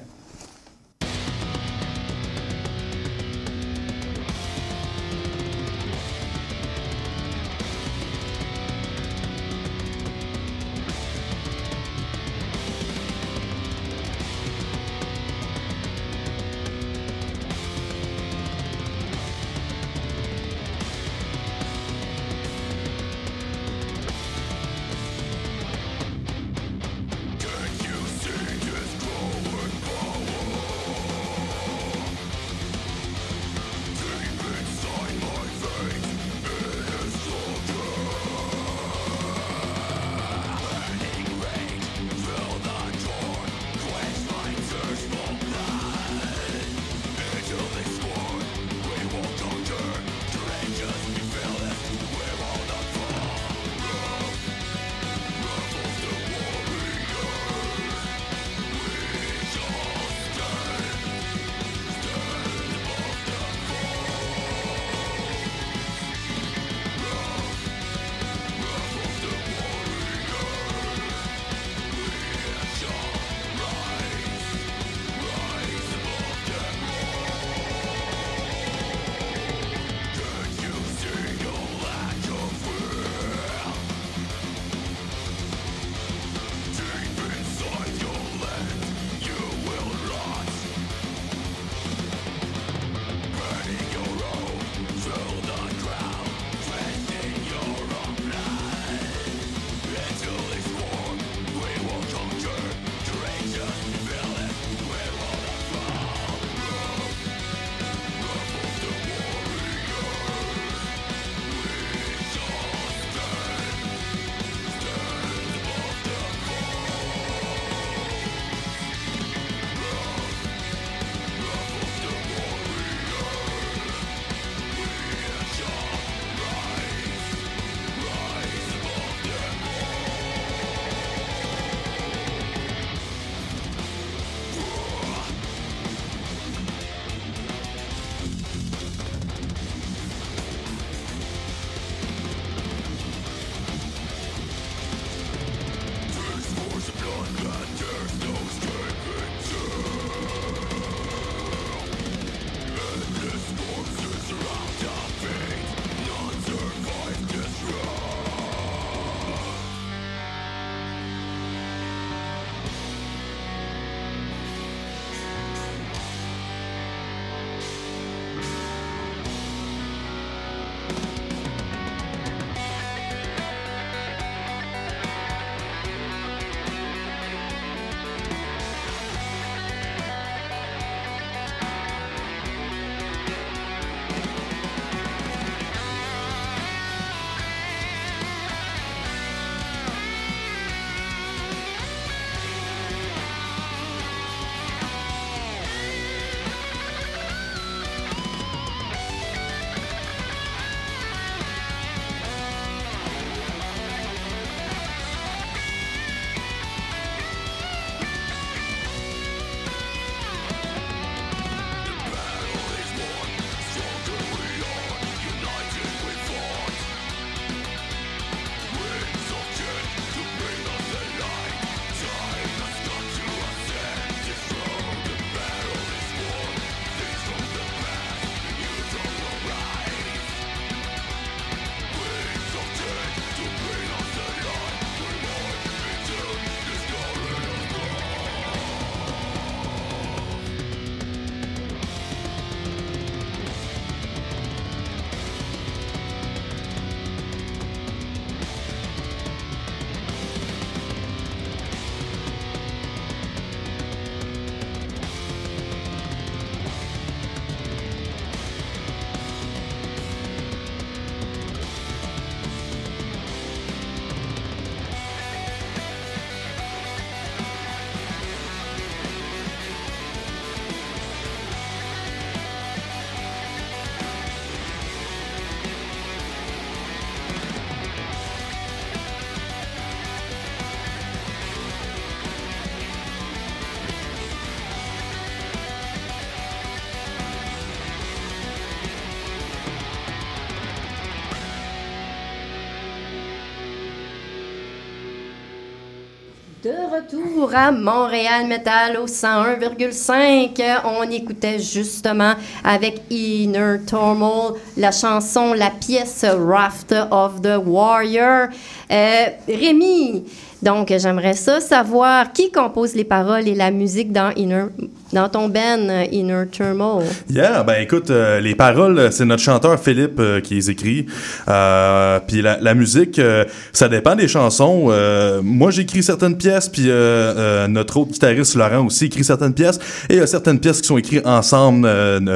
De retour à Montréal Metal au 101,5. On écoutait justement avec Inner Turmoil la chanson, la pièce Raft of the Warrior. Euh, Rémi, donc j'aimerais ça savoir qui compose les paroles et la musique dans, Inner, dans ton band euh, Inner Turmoil. Yeah, ben écoute, euh, les paroles, euh, c'est notre chanteur Philippe euh, qui les écrit. Euh, puis la, la musique, euh, ça dépend des chansons. Euh, moi, j'écris certaines pièces, puis euh, euh, notre autre guitariste Laurent aussi écrit certaines pièces. Et il y a certaines pièces qui sont écrites ensemble,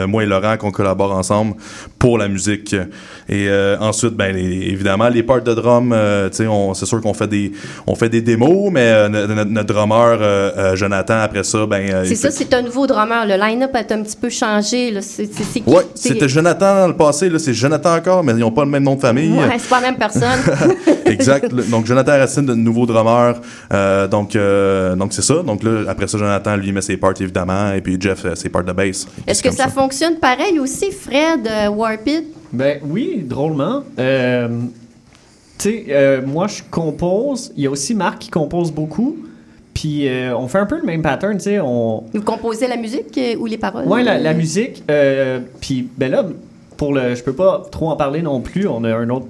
moi et Laurent, qu'on collabore ensemble pour la musique. Et euh, ensuite, ben les- évidemment, les parts de drum, euh, tu sais, c'est sûr qu'on fait des, on fait des démos, mais no- no- notre drummer Jonathan après ça, ben euh, C'est il ça, fait- c'est un nouveau drummer. Le line-up a un petit peu changé. C'est- c'était Jonathan dans le passé, c'est Jonathan encore, mais ils n'ont pas le même nom de famille. Ouais, c'est pas la même personne. exact. Le- Donc Jonathan Racine, de nouveau drummer. Euh, donc euh, donc c'est ça. Donc là, après ça, Jonathan lui met ses parts évidemment, et puis Jeff euh, ses parts de bass. Est-ce que ça, fonctionne pareil aussi, Fred euh, Warped? Ben oui, drôlement. Euh, tu sais, euh, moi je compose. Il y a aussi Marc qui compose beaucoup. Puis euh, on fait un peu le même pattern, tu sais. On... Vous composez la musique euh, ou les paroles? Ouais, la, la musique. euh, puis ben là, pour le, je peux pas trop en parler non plus. On a un autre,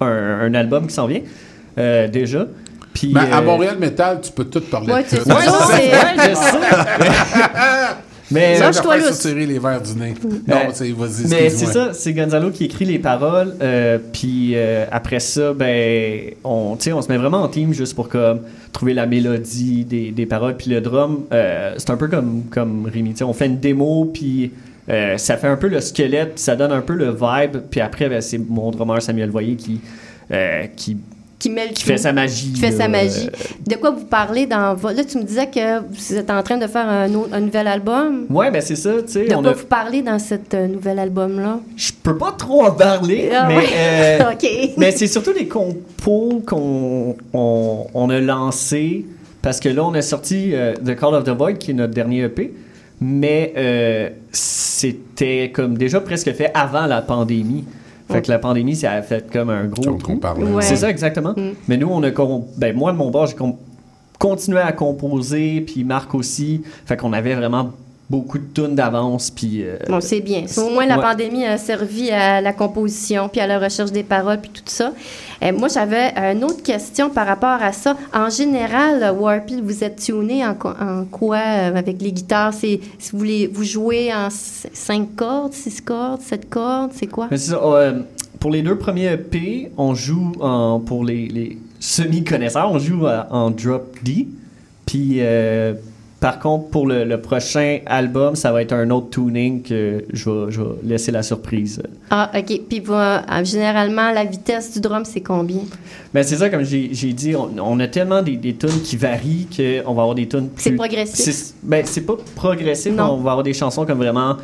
un, un album qui s'en vient euh, déjà. Puis Ben, à euh, Montréal Metal, tu peux tout parler. Ouais, de tu- tout. Ouais, c'est- ouais, je sais. Mais- Lâche-toi tirer les verres du nez. Non, c'est vas-y, Mais c'est ça, c'est Gonzalo qui écrit les paroles. euh, puis euh, après ça, ben, on, on se met vraiment en team juste pour comme, trouver la mélodie des, des paroles. Puis le drum, euh, c'est un peu comme, comme Rémi. On fait une démo, puis euh, ça fait un peu le squelette, ça donne un peu le vibe. Puis après, ben, c'est mon drummer Samuel Voyer qui, qui, Qui, met le qui tout. fait sa magie. Qui fait sa là. magie. De quoi vous parlez dans votre... Là, tu me disais que vous êtes en train de faire un, nouvel album. Ouais, ben c'est ça, tu sais. De on quoi a- vous parlez dans cet euh, nouvel album-là? Je peux pas trop en parler, Ah mais, ouais. euh, mais c'est surtout les compos qu'on on, on a lancés parce que là, on a sorti euh, The Call of the Void, qui est notre dernier EP, mais c'était comme déjà presque fait avant la pandémie. Fait que la pandémie, ça a fait comme un gros trou. Ouais. C'est ça, exactement. Mm. Mais nous, on a... com- Ben, moi, de mon bord, j'ai com- continué à composer, puis Marc aussi. Fait qu'on avait vraiment beaucoup de tunes d'avance, puis... euh, Bon, c'est bien. Au moins, la Ouais. pandémie a servi à la composition, puis à la recherche des paroles, puis tout ça. Euh, moi, j'avais une autre question par rapport à ça. En général, euh, Warped, vous êtes tuné en, quoi euh, avec les guitares? C'est, si vous, jouez en 5 cordes, 6 cordes, 7 cordes, c'est quoi? Mais ça, euh, pour les deux premiers EP, on joue en, pour les, les semi-connaisseurs, on joue en drop D. Puis euh, par contre, pour le, le prochain album, ça va être un autre tuning que je vais, je vais laisser la surprise. Ah, OK. Puis vous, euh, généralement, la vitesse du drum, c'est combien? Mais c'est ça, comme j'ai dit, on, on a tellement des, des tunes qui varient qu'on va avoir des tunes plus... C'est progressif? Ben, c'est pas progressif, Non. on va avoir des chansons comme vraiment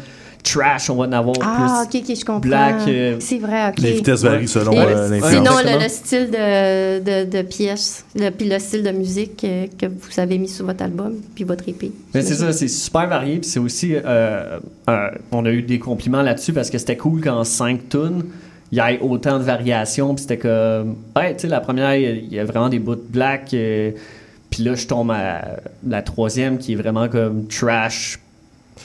trash, on va en avoir Ah, plus... OK, OK, je comprends. black, euh, c'est vrai, OK. Les vitesses varient selon euh, l'influence. Sinon, le, style de, de, de pièce, le, puis le style de musique euh, que vous avez mis sur votre album, puis votre épée. Mais c'est ça, c'est super varié. Puis c'est aussi. euh, euh, on a eu des compliments là-dessus parce que c'était cool qu'en 5 tunes, il y ait autant de variations. Puis c'était comme. Ouais, tu sais, la première, il y a- y, a vraiment des bouts de black. puis là, je tombe à la troisième qui est vraiment comme trash,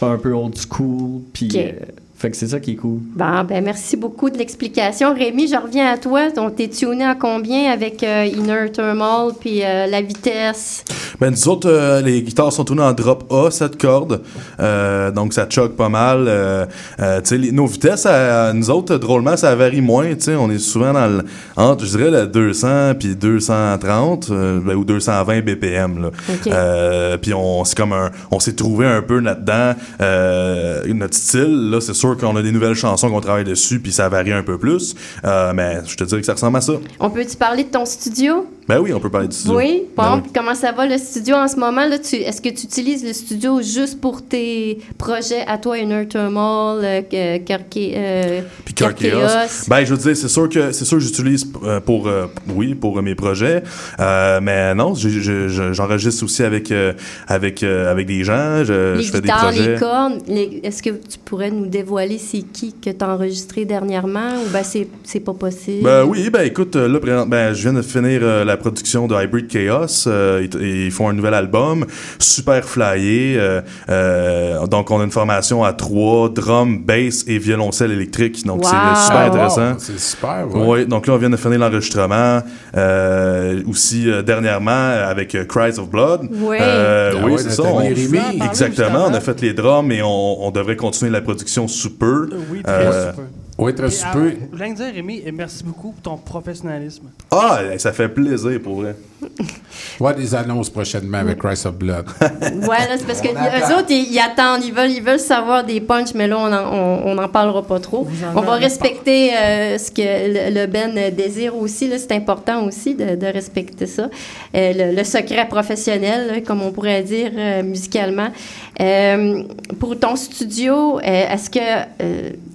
un peu old school. Puis. Euh, fait que c'est ça qui est cool. Bon, ben merci beaucoup de l'explication. Rémi, je reviens à toi. Donc, t'es tuné à combien avec euh, Inner Thermal, puis euh, la vitesse? Ben, nous autres, euh, les guitares sont tournées en drop A, 7 cordes. Euh, donc, ça choque pas mal. Euh, euh, tu sais, les- nos vitesses, à, nous autres, drôlement, ça varie moins. Tu sais, on est souvent dans le, entre, je dirais, le 200 puis 230 euh, ben, ou 220 BPM. Là. Ok. Euh, puis on, c'est comme un, on s'est trouvé un peu là-dedans. Euh, notre style, là, c'est sûr qu'on a des nouvelles chansons qu'on travaille dessus, puis ça varie un peu plus. Euh, mais je te dirais que ça ressemble à ça. On peut-tu parler de ton studio? Ben oui, on peut parler du studio. Oui. Ben comment ça va le studio en ce moment? Là, tu, est-ce que tu utilises le studio juste pour tes projets à toi, Inner Thermal, euh, euh, Puis. Ben, je veux dire, c'est sûr que c'est sûr que j'utilise euh, pour euh, oui pour mes projets, Euh, mais non, j'enregistre aussi avec avec avec des gens. Je, les je fais des guitares, projets. les cordes, les- est-ce que tu pourrais nous dévoiler c'est qui que tu as enregistré dernièrement ou ben c'est, c'est pas possible? Ben oui, ben écoute, euh, là, présent- ben, je viens de finir euh, la production de Hybrid Chaos. Euh, il, il font un nouvel album, super flyé. euh, euh, donc, on a une formation à trois, drum, bass et violoncelle électrique. Donc, Wow. c'est super Ah, wow. intéressant. C'est super, ouais. Oui, donc là, on vient de finir l'enregistrement. Euh, aussi, euh, dernièrement, avec euh, Cries of Blood. Oui. Euh, Ah oui, c'est ça. On- Rémy. Exactement. On a fait les drums et on, on devrait continuer la production sous peu. Oui, très super. Oui, très Et, super. Je voulais te dire, Rémi, et merci beaucoup pour ton professionnalisme. Ah, ça fait plaisir pour vrai. Ouais, des annonces prochainement avec Christ of Blood. Ouais, là, c'est parce que les autres, ils, ils attendent, ils veulent, ils veulent savoir des punchs, mais là, on n'en on, on en parlera pas trop. On va respecter euh, ce que le, le Ben désire aussi. là. C'est important aussi de, de respecter ça. Euh, le, le secret professionnel, là, comme on pourrait dire euh, musicalement. Euh, pour ton studio, euh, est-ce que.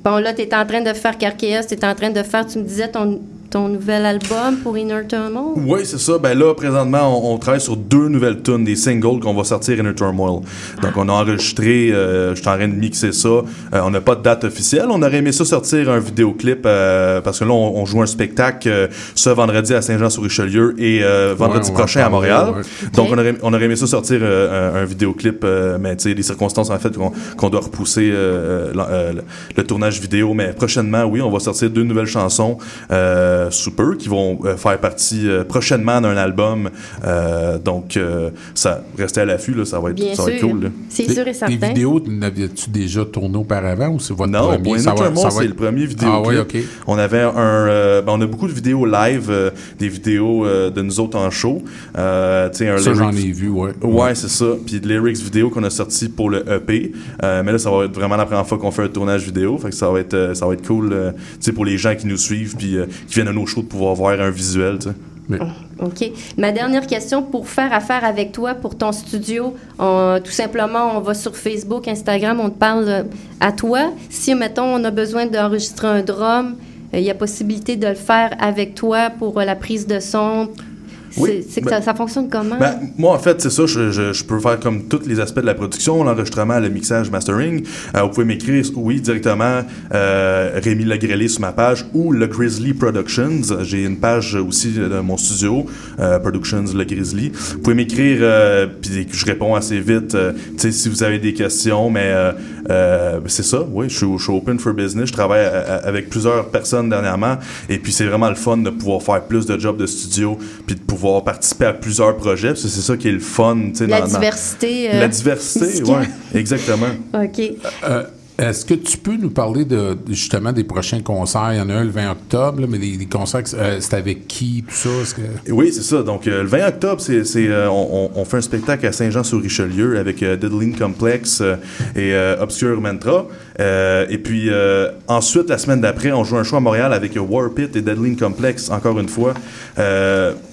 Bon, là, tu en train de faire Carcass, tu en train de faire, tu me disais, ton, ton nouvel album pour Inner Turmoil? Oui, c'est ça. Ben là, présentement, on, on travaille sur deux nouvelles tunes, des singles qu'on va sortir in a Turmoil. Donc, on a enregistré, euh, je suis en train de mixer ça. Euh, on n'a pas de date officielle. On aurait aimé ça sortir un vidéoclip euh, parce que là, on, on joue un spectacle euh, ce vendredi à Saint-Jean-sur-Richelieu et euh, vendredi Ouais, prochain à Montréal. ouais. Donc, on aurait, on aurait aimé ça sortir euh, un, un vidéoclip, euh, mais tu sais, des circonstances en fait qu'on qu'on doit repousser euh, euh, le, le tournage vidéo. Mais prochainement, oui, on va sortir deux nouvelles chansons euh, sous peu qui vont euh, faire partie euh, prochainement d'un album. Euh, donc, euh, ça restez à l'affût, là, ça va être, Bien ça va être sûr. cool. C'est Les- sûr et certain. Les vidéos, n'aviez-tu déjà tourné auparavant ou c'est votre Non, premier? pour Ça va- ça va c'est être- le premier vidéo. Ah oui, OK. On avait un, euh, ben, on a beaucoup de vidéos live, euh, des vidéos euh, de nous autres en show. Euh, un Ça, j'en ai vu, ouais. Ouais, c'est ça. Puis de lyrics vidéo qu'on a sorti pour le EP. Euh, mais là, ça va être vraiment la première fois qu'on fait un tournage vidéo. Fait que ça va être, euh, ça va être cool, euh, tu sais, pour les gens qui nous suivent puis euh, qui viennent à nos shows de pouvoir voir un visuel, tu sais. OK. Ma dernière question pour faire affaire avec toi pour ton studio, on- tout simplement, on va sur Facebook, Instagram, on te parle euh, à toi. Si, mettons, on a besoin d'enregistrer un drum, euh, il y a possibilité de le faire avec toi pour euh, la prise de son. Oui, C'est que ben- ça, ça fonctionne comment? Ben, moi, en fait, c'est ça. Je, je- je peux faire comme tous les aspects de la production, l'enregistrement, le mixage, mastering. Euh, vous pouvez m'écrire, oui, directement euh, Rémi Legrelé sur ma page ou Le Grizzly Productions. J'ai une page aussi de mon studio, euh, Productions Le Grizzly. Vous pouvez m'écrire, puis je réponds assez vite. si vous avez des questions, mais euh, euh, c'est ça. Oui, je suis, je suis open for business. Je travaille à- à- avec plusieurs personnes dernièrement, et puis c'est vraiment le fun de pouvoir faire plus de jobs de studio, puis de pouvoir participer à plusieurs projets. parce que C'est ça qui est le fun. tu sais, La dans- dans- diversité, euh, la diversité, musicale. oui, exactement. OK. Euh, Est-ce que tu peux nous parler de justement des prochains concerts? Il y en a un le 20 octobre, mais les, concerts, euh, c'est avec qui, tout ça? Oui, c'est ça. Donc, euh, le 20 octobre, c'est, euh, on, fait un spectacle à Saint-Jean-sur-Richelieu avec Diddling Complex et Obscure Mantra. Et puis, ensuite, la semaine d'après, on joue un show à Montréal avec euh, War Pit et Diddling Complex, encore une fois.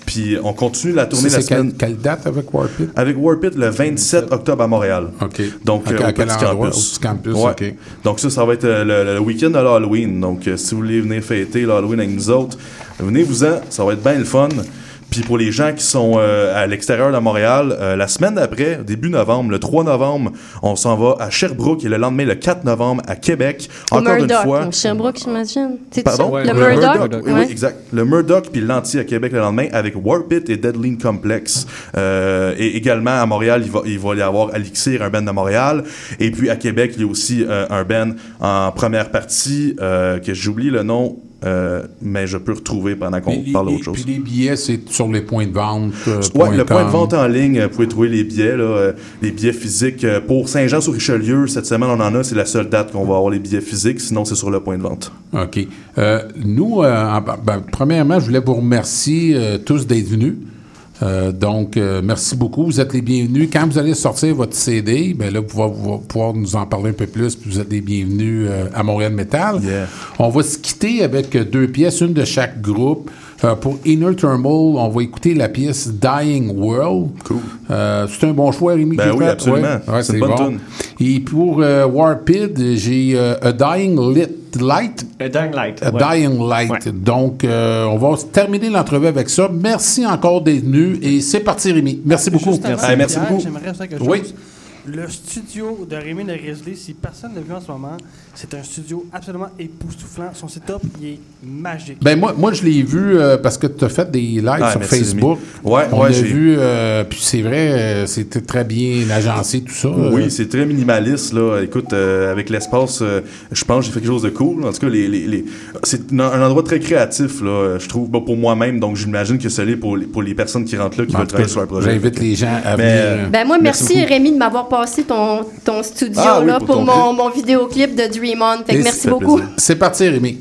Puis, on continue la tournée C'est- la quelle- semaine... Quelle date avec Warpit? Avec Warpit le 27 octobre à Montréal. OK. Donc, À- euh, à au quel petit endroit? campus. Au petit campus, Ouais. OK. Donc, ça, ça va être euh, le, le week-end de l'Halloween. Donc, euh, si vous voulez venir fêter l'Halloween avec nous autres, venez-vous-en. Ça va être bien le fun. Puis pour les gens qui sont euh, à l'extérieur de Montréal, euh, la semaine d'après, début novembre, le 3 novembre, on s'en va à Sherbrooke et le lendemain, le 4 novembre, à Québec. Encore une Murdoch, fois. au Sherbrooke, j'imagine. Pardon? ça? Le Murdoch? Oui, Ouais. oui, exact. Le Murdoch puis l'Anti à Québec le lendemain avec Warpit et Deadline Complex. Euh, et également à Montréal, il va, il va y avoir Alixir, un band de Montréal. Et puis à Québec, il y a aussi euh, un band en première partie euh, que j'oublie le nom. Euh, mais je peux retrouver pendant qu'on parle d'autre chose. Puis les billets, c'est sur les points de vente. euh, Ouais, le point de vente en ligne, vous pouvez trouver les billets, là, euh, les billets physiques. Euh, Pour Saint-Jean-sur-Richelieu, cette semaine, on en a, c'est la seule date qu'on va avoir les billets physiques, sinon c'est sur le point de vente. OK. Euh, nous, euh, en- ben, premièrement, je voulais vous remercier euh, tous d'être venus. Euh, donc, euh, merci beaucoup. Vous êtes les bienvenus. Quand vous allez sortir votre CD, ben là, vous pouvez vous- pouvoir nous en parler un peu plus. puis Vous êtes les bienvenus euh, à Montréal Metal. On va se quitter avec deux pièces, une de chaque groupe. Pour Inner Turmoil, on va écouter la pièce Dying World. Euh, c'est un bon choix, Rémi. Ben oui, fait? absolument. Ouais, ouais, C'est bon. tune. Et pour Warpid, j'ai A Dying Lit Light? A Dying Light. A ouais. Dying Light. Donc, euh, on va terminer l'entrevue avec ça. Merci encore d'être venu et c'est parti, Rémi. Merci beaucoup. Juste avant, merci Pierre, beaucoup. J'aimerais faire quelque chose. Le studio de Rémi de Grizzly, si personne ne l'a vu en ce moment, c'est un studio absolument époustouflant. Son setup, il est magique. Ben moi, moi je l'ai vu euh, parce que tu as fait des lives Ah, sur merci, Facebook. Ouais, On ouais, l'a j'ai- vu, euh, puis c'est vrai, euh, c'était très bien agencé, tout ça. Oui, Euh, c'est très minimaliste là. Écoute, euh, avec l'espace, euh, je pense que j'ai fait quelque chose de cool. En tout cas, les, les, les- c'est un endroit très créatif là. Je trouve bon, pour moi-même, donc j'imagine que c'est pour les, pour les personnes qui rentrent là, qui En veulent travailler sur un projet. j'invite les gens à Mais, venir, euh, Ben moi, merci, beaucoup. Rémi de m'avoir passé ton, ton studio Ah oui, là, pour pour, ton mon, mon vidéoclip de Dream On. Fait que merci beaucoup. C'est parti, Rémi.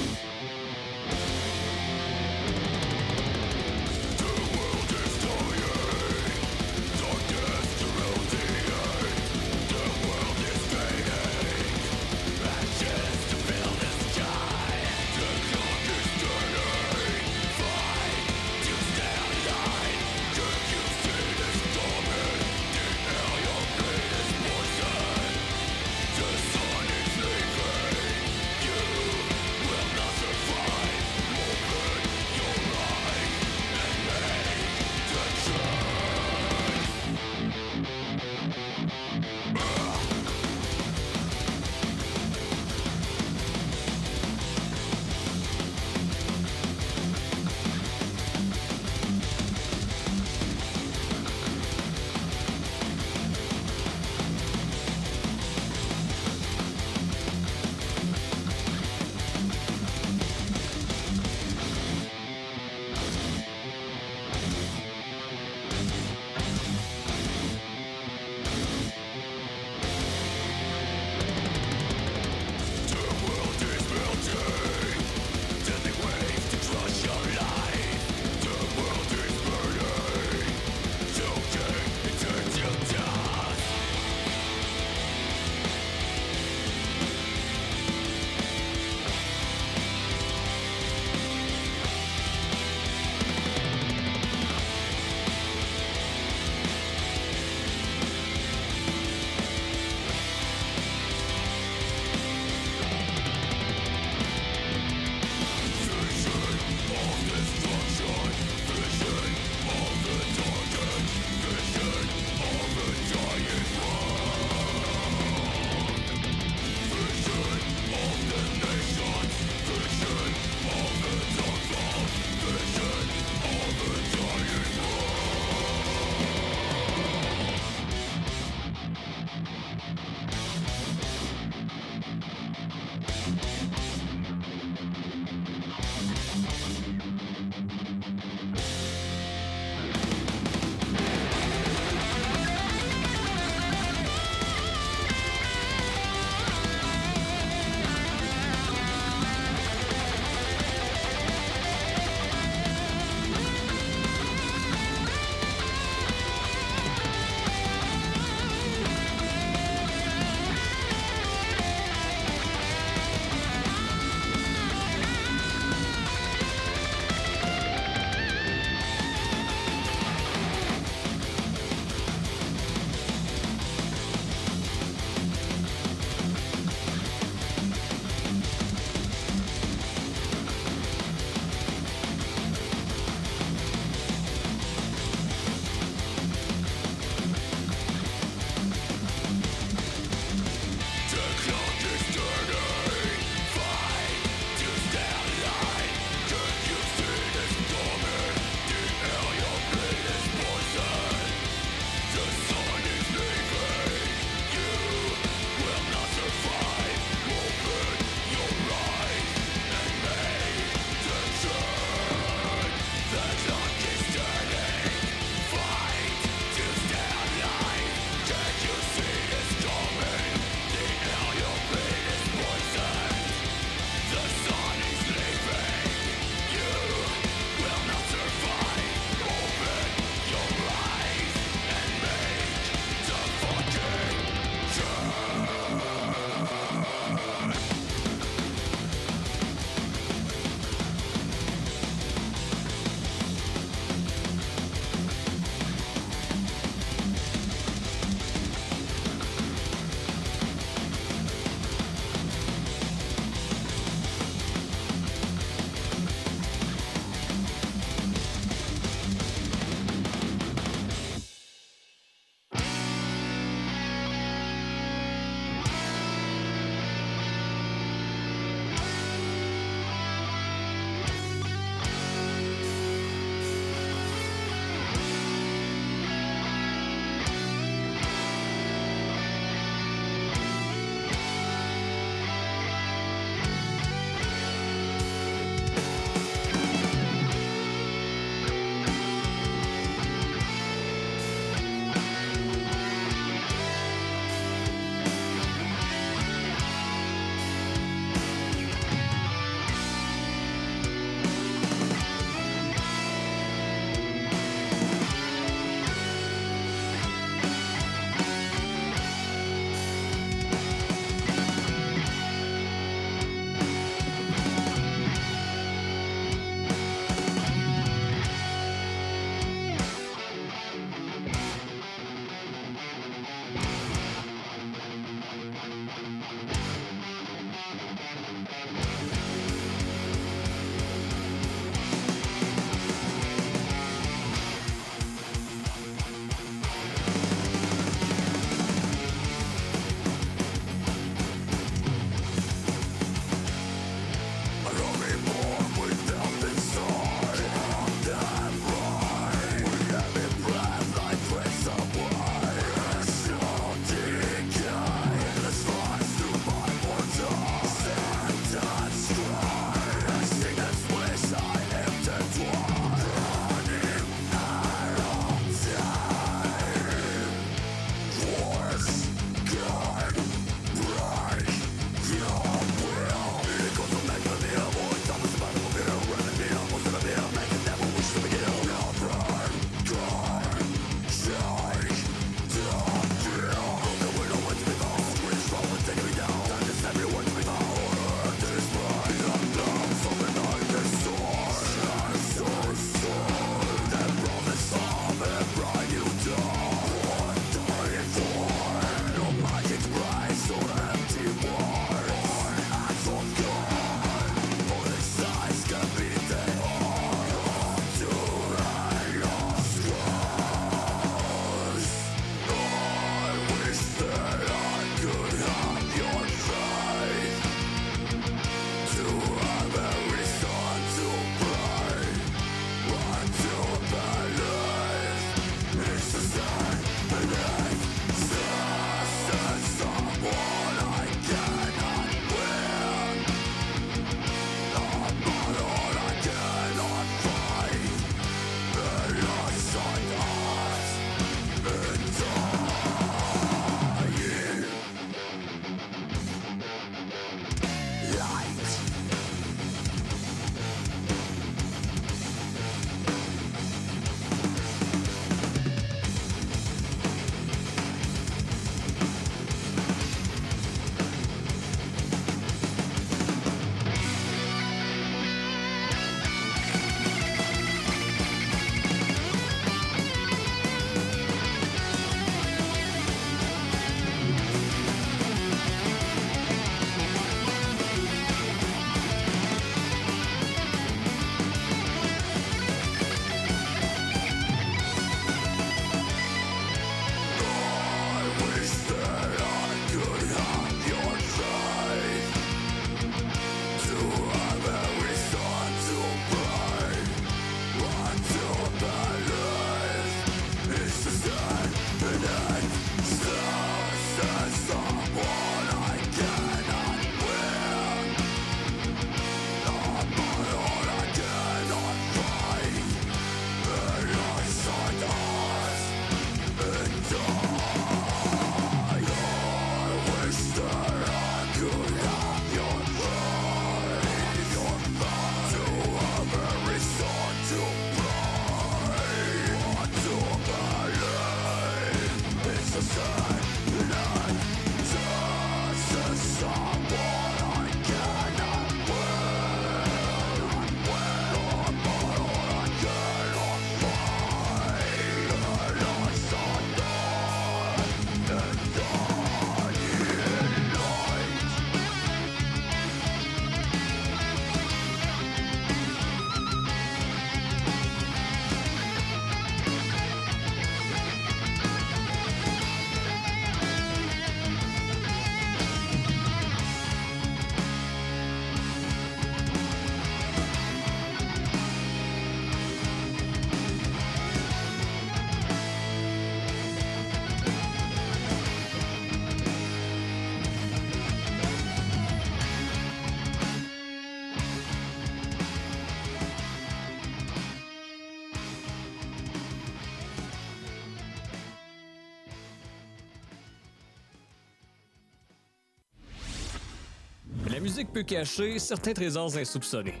Musique peut cacher certains trésors insoupçonnés.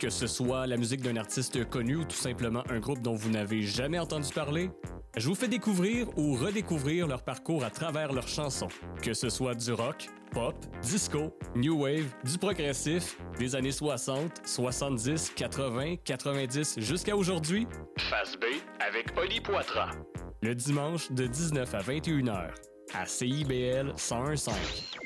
Que ce soit la musique d'un artiste connu ou tout simplement un groupe dont vous n'avez jamais entendu parler, je vous fais découvrir ou redécouvrir leur parcours à travers leurs chansons. Que ce soit du rock, pop, disco, new wave, du progressif, des années 60, 70, 80, 90 jusqu'à aujourd'hui. Face B avec Oli Poitras. Le dimanche de 19 à 21 h à CIBL 1015.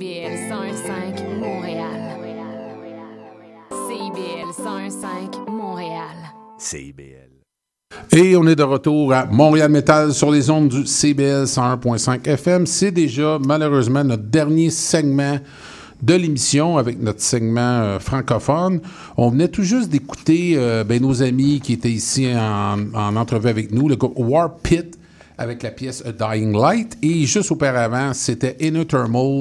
CIBL 101.5 Montréal. CIBL 101.5 Montréal. CIBL. Et on est de retour à Montréal Metal sur les ondes du CBL 101.5 FM. C'est déjà malheureusement notre dernier segment de l'émission avec notre segment euh, francophone. On venait tout juste d'écouter euh, ben, nos amis qui étaient ici en, en entrevue avec nous, le groupe War Pit avec la pièce A Dying Light. Et juste auparavant, c'était Inner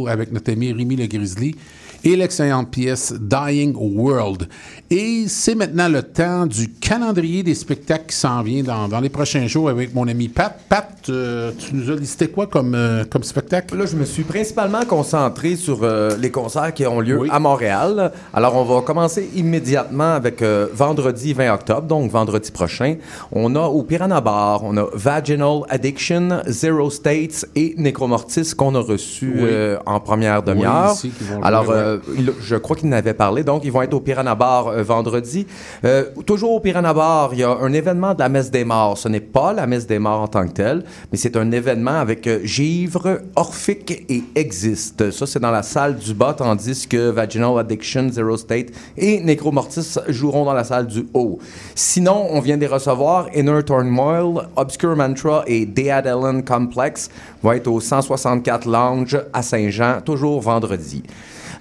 avec notre ami Rémi Le Grizzly et l'excellente pièce Dying World. Et c'est maintenant le temps du calendrier des spectacles qui s'en vient dans, dans les prochains jours avec mon ami Pat. Pat, euh, tu nous as listé quoi comme, euh, comme spectacle? Là, je me suis principalement concentré sur euh, les concerts qui ont lieu à Montréal. Alors, on va commencer immédiatement avec vendredi 20 octobre, donc vendredi prochain. On a au Piranha Bar, on a Vaginal Addiction, Zero States et Necromortis qu'on a reçu Oui. en première demi-heure. Oui, Alors, je crois qu'il n'avait parlé, donc ils vont être au Piranha Bar euh, vendredi. Euh, toujours au Piranha Bar, il y a un événement de la Messe des Morts. Ce n'est pas la Messe des Morts en tant que telle, mais c'est un événement avec euh, Givre, Orphic et Existe. Ça, c'est dans la salle du bas, tandis que Vaginal Addiction, Zero State et Necromortis joueront dans la salle du haut. Sinon, on vient de recevoir. Inner Turmoil, Obscure Mantra et Dead Ellen Complex vont être au 164 Lounge à Saint-Jean, toujours vendredi.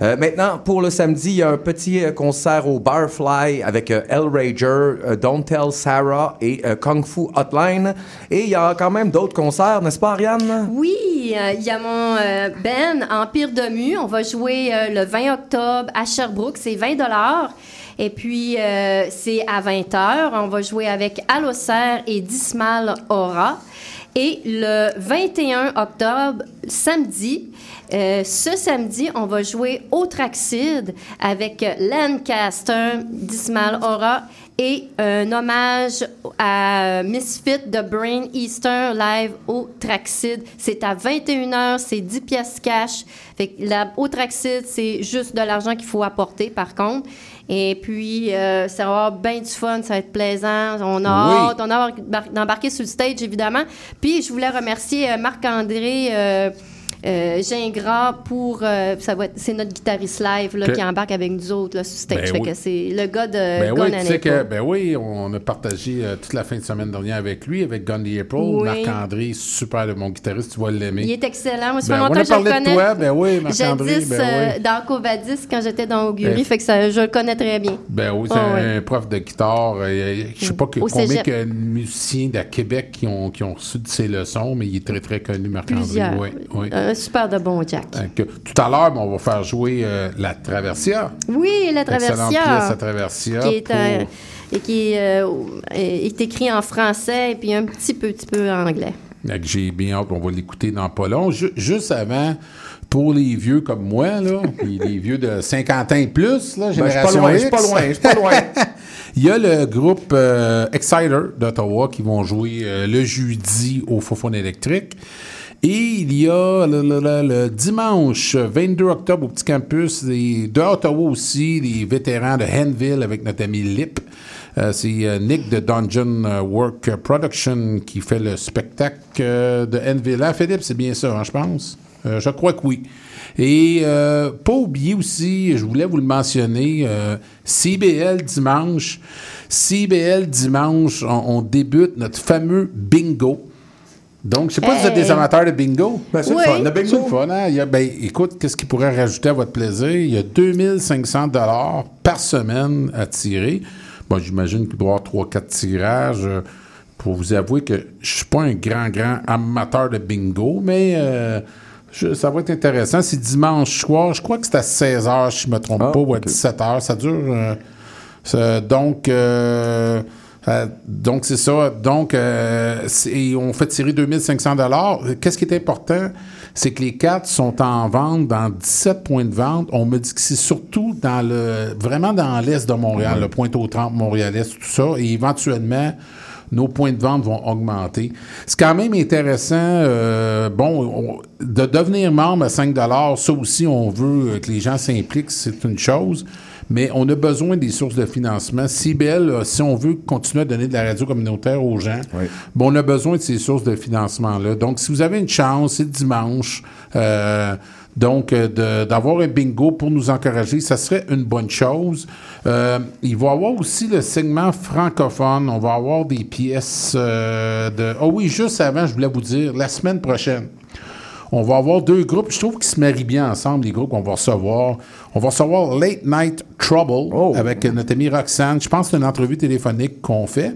Euh, maintenant, pour le samedi, il y a un petit euh, concert au Barfly avec euh, Hellrager, euh, Don't Tell Sarah et Kung Fu Hotline. Et il y a quand même d'autres concerts, n'est-ce pas, Ariane? Oui, il y a mon Ben Empire de Mu. On va jouer le 20 octobre à Sherbrooke. C'est 20 dollars. Et puis, c'est à 20h. On va jouer avec Allocer et Dismal Aura. Et le 21 octobre, samedi, euh, ce samedi, on va jouer au Traxide avec Lancaster, Dismal Aura et un hommage à Misfit de Brain Easter live au Traxide. C'est à 21h, c'est 10 pièces cash. Fait la, au Traxide, c'est juste de l'argent qu'il faut apporter, par contre. Et puis, euh, ça va avoir bien du fun, ça va être plaisant. On a Oui. hâte, on a hâte d'embar- d'embarquer sur le stage, évidemment. Puis, je voulais remercier euh, Marc-André euh, Gingras pour... euh, ça va être- c'est notre guitariste live là, qui embarque avec nous autres là, sur stage. Ben Fait oui. que c'est le gars de Ben Gun oui, tu sais que, ben oui, on a partagé euh, toute la fin de semaine dernière avec lui, avec Gun the April. Oui. Marc-André, super de mon guitariste, tu vas l'aimer. Il est excellent. Moi, Ben, on a que je parlé de toi, ben oui, Marc-André, Jadis, ben euh, oui. dans Covadis, quand j'étais dans Augury, Ben, fait que ça, je le connais très bien. Ben oui, c'est Ah ouais. un prof de guitare. je sais pas que, Au combien de musiciens de Québec qui ont, qui ont reçu de ses leçons, mais il est très, très connu, Marc-André. Oui, oui. Un super de bon Jack. Que tout à l'heure, ben, on va faire jouer euh, La Traversia. Oui, la Excellente pièce, La Traversia. Qui est, pour- un- et qui euh, est écrit en français et puis un petit peu, petit peu en anglais. J'ai bien hâte, on va l'écouter dans pas long. Ju- juste avant, pour les vieux comme moi, là, puis les vieux de 50 ans et plus, là, Ben, je suis pas génération loin, je suis pas loin, je suis pas loin. Il y a le groupe euh, Exciter d'Ottawa qui vont jouer euh, le jeudi au Fofone électrique. Et il y a le, le- le- dimanche 22 octobre au Petit Campus de Ottawa aussi, les vétérans de Henville avec notre ami Lip. Euh, c'est euh, Nick de Dungeon Work Production qui fait le spectacle euh, de Henville. Ah, Philippe, c'est bien ça, hein, je pense? Je crois que oui. Et pas oublier aussi, je voulais vous le mentionner, CBL dimanche. CBL dimanche, on débute notre fameux bingo. Donc, je sais pas si vous êtes des amateurs de bingo. Ben, c'est le fun, le bingo. C'est le fun, hein? Il y a- ben, écoute, qu'est-ce qui pourrait rajouter à votre plaisir? Il y a 2500 dollars par semaine à tirer. Bon, j'imagine qu'il doit y avoir 3-4 tirages. euh, Pour vous avouer que je suis pas un grand, grand amateur de bingo, mais euh, je- ça va être intéressant. C'est dimanche soir. Je crois que c'est à 16h, si je me trompe pas, ou à 17h. Ça dure... euh, ça- donc... euh, euh, donc, c'est ça. Donc, euh, on fait tirer 2500 dollars. Qu'est-ce qui est important? C'est que les cartes sont en vente dans 17 points de vente. On me dit que c'est surtout dans le, vraiment dans l'est de Montréal, le Pointe-aux-Trembles, Montréal-Est, tout ça. Et éventuellement, nos points de vente vont augmenter. C'est quand même intéressant, euh, bon, on- de devenir membre à 5 ça aussi, on veut que les gens s'impliquent, c'est une chose, mais on a besoin des sources de financement. Euh, si on veut continuer à donner de la radio communautaire aux gens, bon, on a besoin de ces sources de financement-là. Donc, si vous avez une chance, c'est dimanche, euh, donc, euh, d'avoir un bingo pour nous encourager, ça serait une bonne chose. Euh, il va y avoir aussi le segment francophone. On va avoir des pièces euh, de... Ah oui, juste avant, je voulais vous dire, la semaine prochaine, on va avoir deux groupes. Je trouve qu'ils se marient bien ensemble, les groupes qu'on va recevoir. On va recevoir Late Night Trouble avec notre amie Roxane. Je pense que c'est une entrevue téléphonique qu'on fait.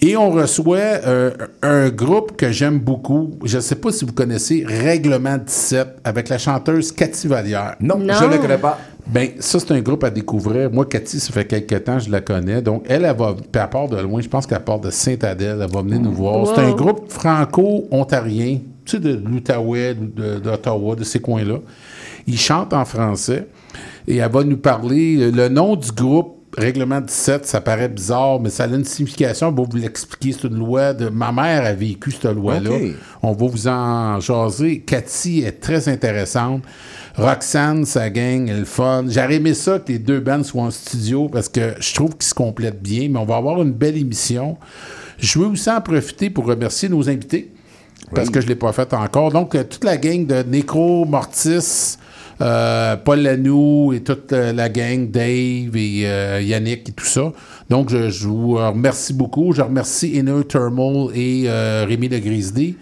Et on reçoit euh, un groupe que j'aime beaucoup. Je ne sais pas si vous connaissez Règlement 17 avec la chanteuse Cathy Vallière. Non, Non. je ne le connais pas. Ben, ça, c'est un groupe à découvrir. Moi, Cathy, ça fait quelques temps, je la connais. Donc, elle, elle va, puis elle part de loin. Je pense qu'elle part de Saint-Adèle. Elle va venir nous voir. C'est un groupe franco-ontarien, sais, de l'Outaouais, de- d'Ottawa, de ces coins-là. Ils chantent en français et elle va nous parler. Le nom du groupe, Règlement 17, ça paraît bizarre, mais ça a une signification. On va vous l'expliquer. C'est une loi de. Ma mère a vécu cette loi-là. On va vous en jaser. Cathy est très intéressante. Roxane, sa gang, elle est le fun. J'aurais aimé ça que les deux bands soient en studio parce que je trouve qu'ils se complètent bien, mais on va avoir une belle émission. Je veux aussi en profiter pour remercier nos invités parce que je ne l'ai pas fait encore. Donc, euh, toute la gang de Nécro, Mortis, euh, Paul Lanou et toute euh, la gang, Dave et euh, Yannick et tout ça. Donc, je, je vous remercie beaucoup. Je remercie Inner Thermal et euh, Rémi Le Grizzly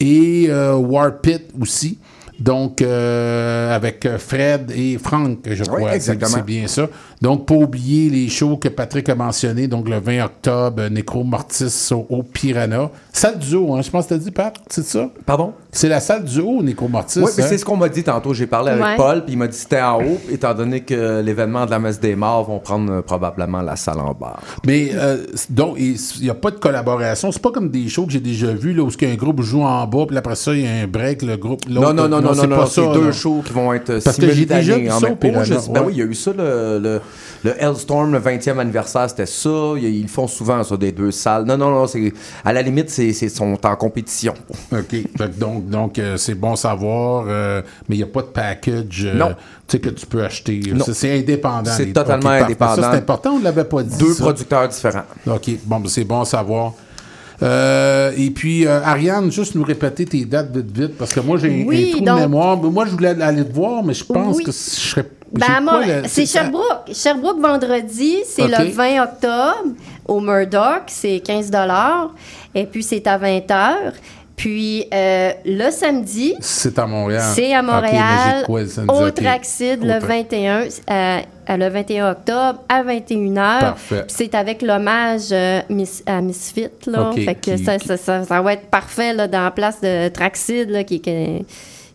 et Warpit aussi. Donc, avec Fred et Franck, je Oui, crois. exactement. C'est bien ça. Donc, pas oublier les shows que Patrick a mentionnés. Donc, le 20 octobre, euh, Necro Mortis au, au Piranha. Salle du zoo, hein, je pense que t'as dit, Pat, c'est ça? Pardon? C'est la salle du zoo, Necro Mortis. Oui, mais hein? c'est ce qu'on m'a dit tantôt. J'ai parlé avec Ouais. Paul, puis il m'a dit que c'était en haut, étant donné que l'événement de la messe des morts vont prendre euh, probablement la salle en bas. Mais euh, donc, il n'y a pas de collaboration. C'est pas comme des shows que j'ai déjà vus, là, où un groupe joue en bas, puis après ça, il y a un break, le groupe. Non, non, non, non, non, c'est non, pas c'est ça. deux là. shows qui vont être Parce que j'ai simultanés déjà vu en ça même au temps. Piranha, Ben ouais. oui, il y a eu ça, le, le, le Hellstorm, le 20e anniversaire, c'était ça. Ils, ils font souvent ça, des deux salles. Non, non, non, c'est, à la limite, c'est, c'est, sont en compétition. OK. Donc, donc euh, c'est bon savoir, euh, mais il n'y a pas de package euh, Non. tu sais, que tu peux acheter. Non. C'est, c'est indépendant. C'est les- totalement indépendant. Ça, c'est important, on ne l'avait pas dit. Deux ça. producteurs différents. OK. Bon, ben, c'est bon à savoir. Euh, et puis, euh, Ariane, juste nous répéter tes dates vite, vite, parce que moi, j'ai un- Oui, un trou donc- de mémoire. Mais Moi, je voulais aller te voir, mais je pense Oui. que je serais. Ben, c'est Sherbrooke. Sherbrooke, vendredi, c'est le 20 octobre. Au Murdoch, c'est 15 Et puis, c'est à 20 h. Puis, euh, le samedi, C'est à Montréal. c'est à Montréal, samedi? au. Traxide, Au le Tra- 21, euh, à le 21 octobre, à 21h. Parfait. Puis C'est avec l'hommage euh, Miss- à Misfit. Là. Fait que qui- ça, ça, ça- ça va être parfait là, dans la place de Traxide, là, qui, qui-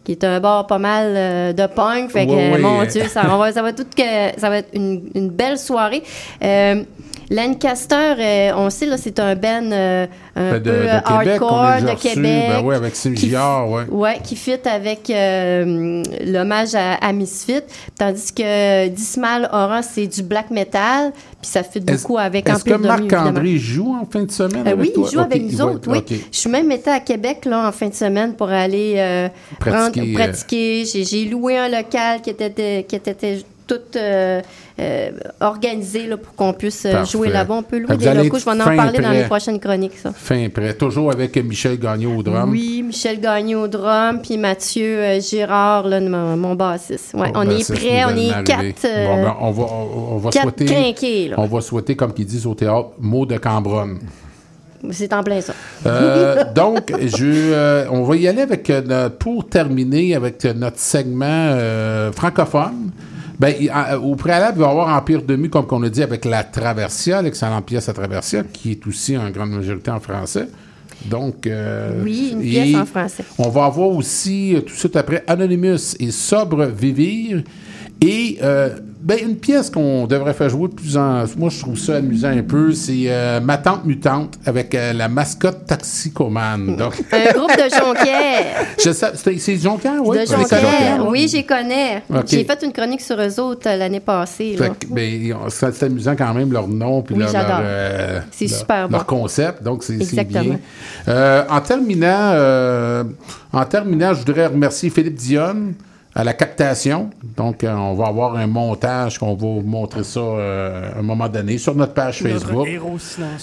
qui est un bar pas mal euh, de punk. Fait que, Oui, oui. mon Dieu, ça, on va, ça va, tout que, ça va être une, une belle soirée. Euh, Lancaster, euh, on sait, là, c'est un band euh, un Ben, de, peu de euh, Québec, hardcore de reçus. Québec. Ben oui, avec qui- Gillard, ouais. Ouais, qui fit avec euh, l'hommage à, à Misfit. Tandis que Dismal Aura, c'est du black metal, puis ça fit beaucoup avec Est-ce que. Marc-André joue en fin de semaine? Avec oui, toi? il joue avec nous autres, oui. Je suis même été à Québec là, en fin de semaine pour aller Pratiquer, prendre- pratiquer. J'ai, j'ai loué un local qui était, qui était tout euh, organisé là, pour qu'on puisse euh, Parfait. jouer là-bas. On peut louer des locaux. Je vais en parler dans prêt. les prochaines chroniques, ça. Fin prêt. Toujours avec Michel Gagnon au drum. Oui, Michel Gagné au drum, puis Mathieu euh, Girard, là, mon, mon bassiste. Ouais, on ben, est c'est on est quatre. euh, Bon, ben, on va, on, on va souhaiter. crinqués. On va souhaiter, comme qu'ils disent au théâtre, mot de Cambronne. C'est en plein ça. Euh, donc, je, euh, on va y aller avec euh, pour terminer avec notre segment francophone. Ben, à- au préalable, il va y avoir Empire de Mu, comme on a dit, avec la Traversia, l'excellente pièce à Traversia, qui est aussi en grande majorité en français. Donc, euh, Oui, une pièce en français. On va avoir aussi, euh, tout de suite après, Anonymous et Sobre Vivir. Et euh, ben, une pièce qu'on devrait faire jouer de plus en... Moi, je trouve ça amusant un peu. C'est euh, Ma tante mutante avec euh, la mascotte Taxicomane. Donc, Un groupe de Jonquière. je sais, c'est c'est Jonquière, oui? de C'est Jonquière. ouais. Oui, j'y connais. J'ai fait une chronique sur eux autres euh, l'année passée. là. Fait que, ben, c'est amusant quand même leur nom puis Oui, leur, leur, euh, C'est leur- super leur bon. concept donc c'est bien en terminant en terminant je voudrais remercier Philippe Dionne à la captation donc euh, on va avoir un montage qu'on va vous montrer ça euh, à un moment donné sur notre page Notre Facebook. héros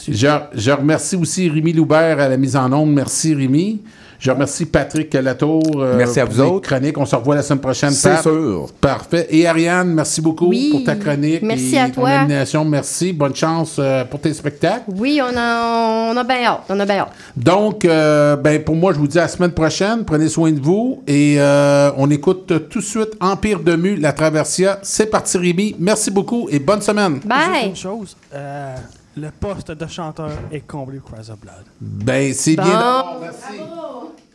je, je remercie aussi Rémi Loubert à la mise en onde. Merci Rémi je remercie Patrick Latour euh, Merci à pour vous les autres. chroniques on se revoit la semaine prochaine C'est sûr. Parfait. Et Ariane, merci beaucoup Oui. pour ta chronique. Merci et à ton toi. animation. Merci. Bonne chance euh, pour tes spectacles. Oui, on a, on a bien hâte. On a bien hâte. Donc, euh, ben, pour moi, je vous dis à la semaine prochaine. Prenez soin de vous. Et euh, on écoute tout de suite Empire de Mu, la Traversia. C'est parti, Rémi. Merci beaucoup et bonne semaine. Juste une chose, euh, le poste de chanteur est comblé au Cries of Blood. Ben, c'est Bon. bien. Merci. Perch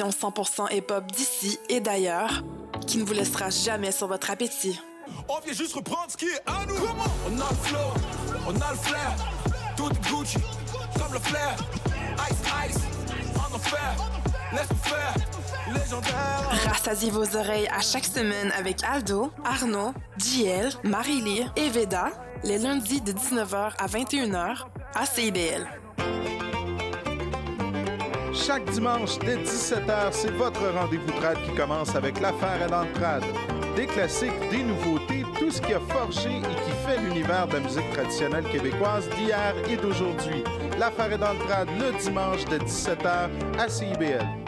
Une émission 100% hip-hop d'ici et d'ailleurs qui ne vous laissera jamais sur votre appétit. On vient juste reprendre ce qui est à nous. On a le flow, on a le flair. Tout est Gucci, comme le flair. Ice, ice, en enfer. Laisse-nous faire, légendaire. Rassasiez vos oreilles à chaque semaine avec Aldo, Arnaud, JL, Marie-Lee et Veda, les lundis de 19h à 21h à CIBL. Chaque dimanche dès 17h, c'est votre rendez-vous trad qui commence avec l'affaire à l'entrade. Des classiques, des nouveautés, tout ce qui a forgé et qui fait l'univers de la musique traditionnelle québécoise d'hier et d'aujourd'hui. L'affaire est dans le trad le dimanche de 17h à CIBL.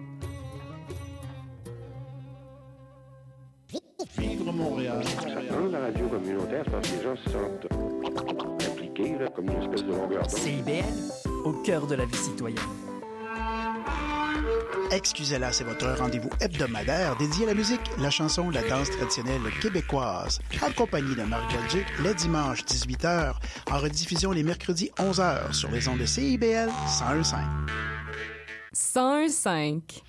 Vivre Montréal. La radio communautaire, c'est parce que les gens se sentent là, comme une espèce de longueur d'onde. CIBL, au cœur de la vie citoyenne. Excusez-la, c'est votre rendez-vous hebdomadaire dédié à la musique, la chanson, la danse traditionnelle québécoise, accompagné de Marc Belgique les dimanches 18h, en rediffusion les mercredis 11h sur les ondes de CIBL 101.5. 101.5.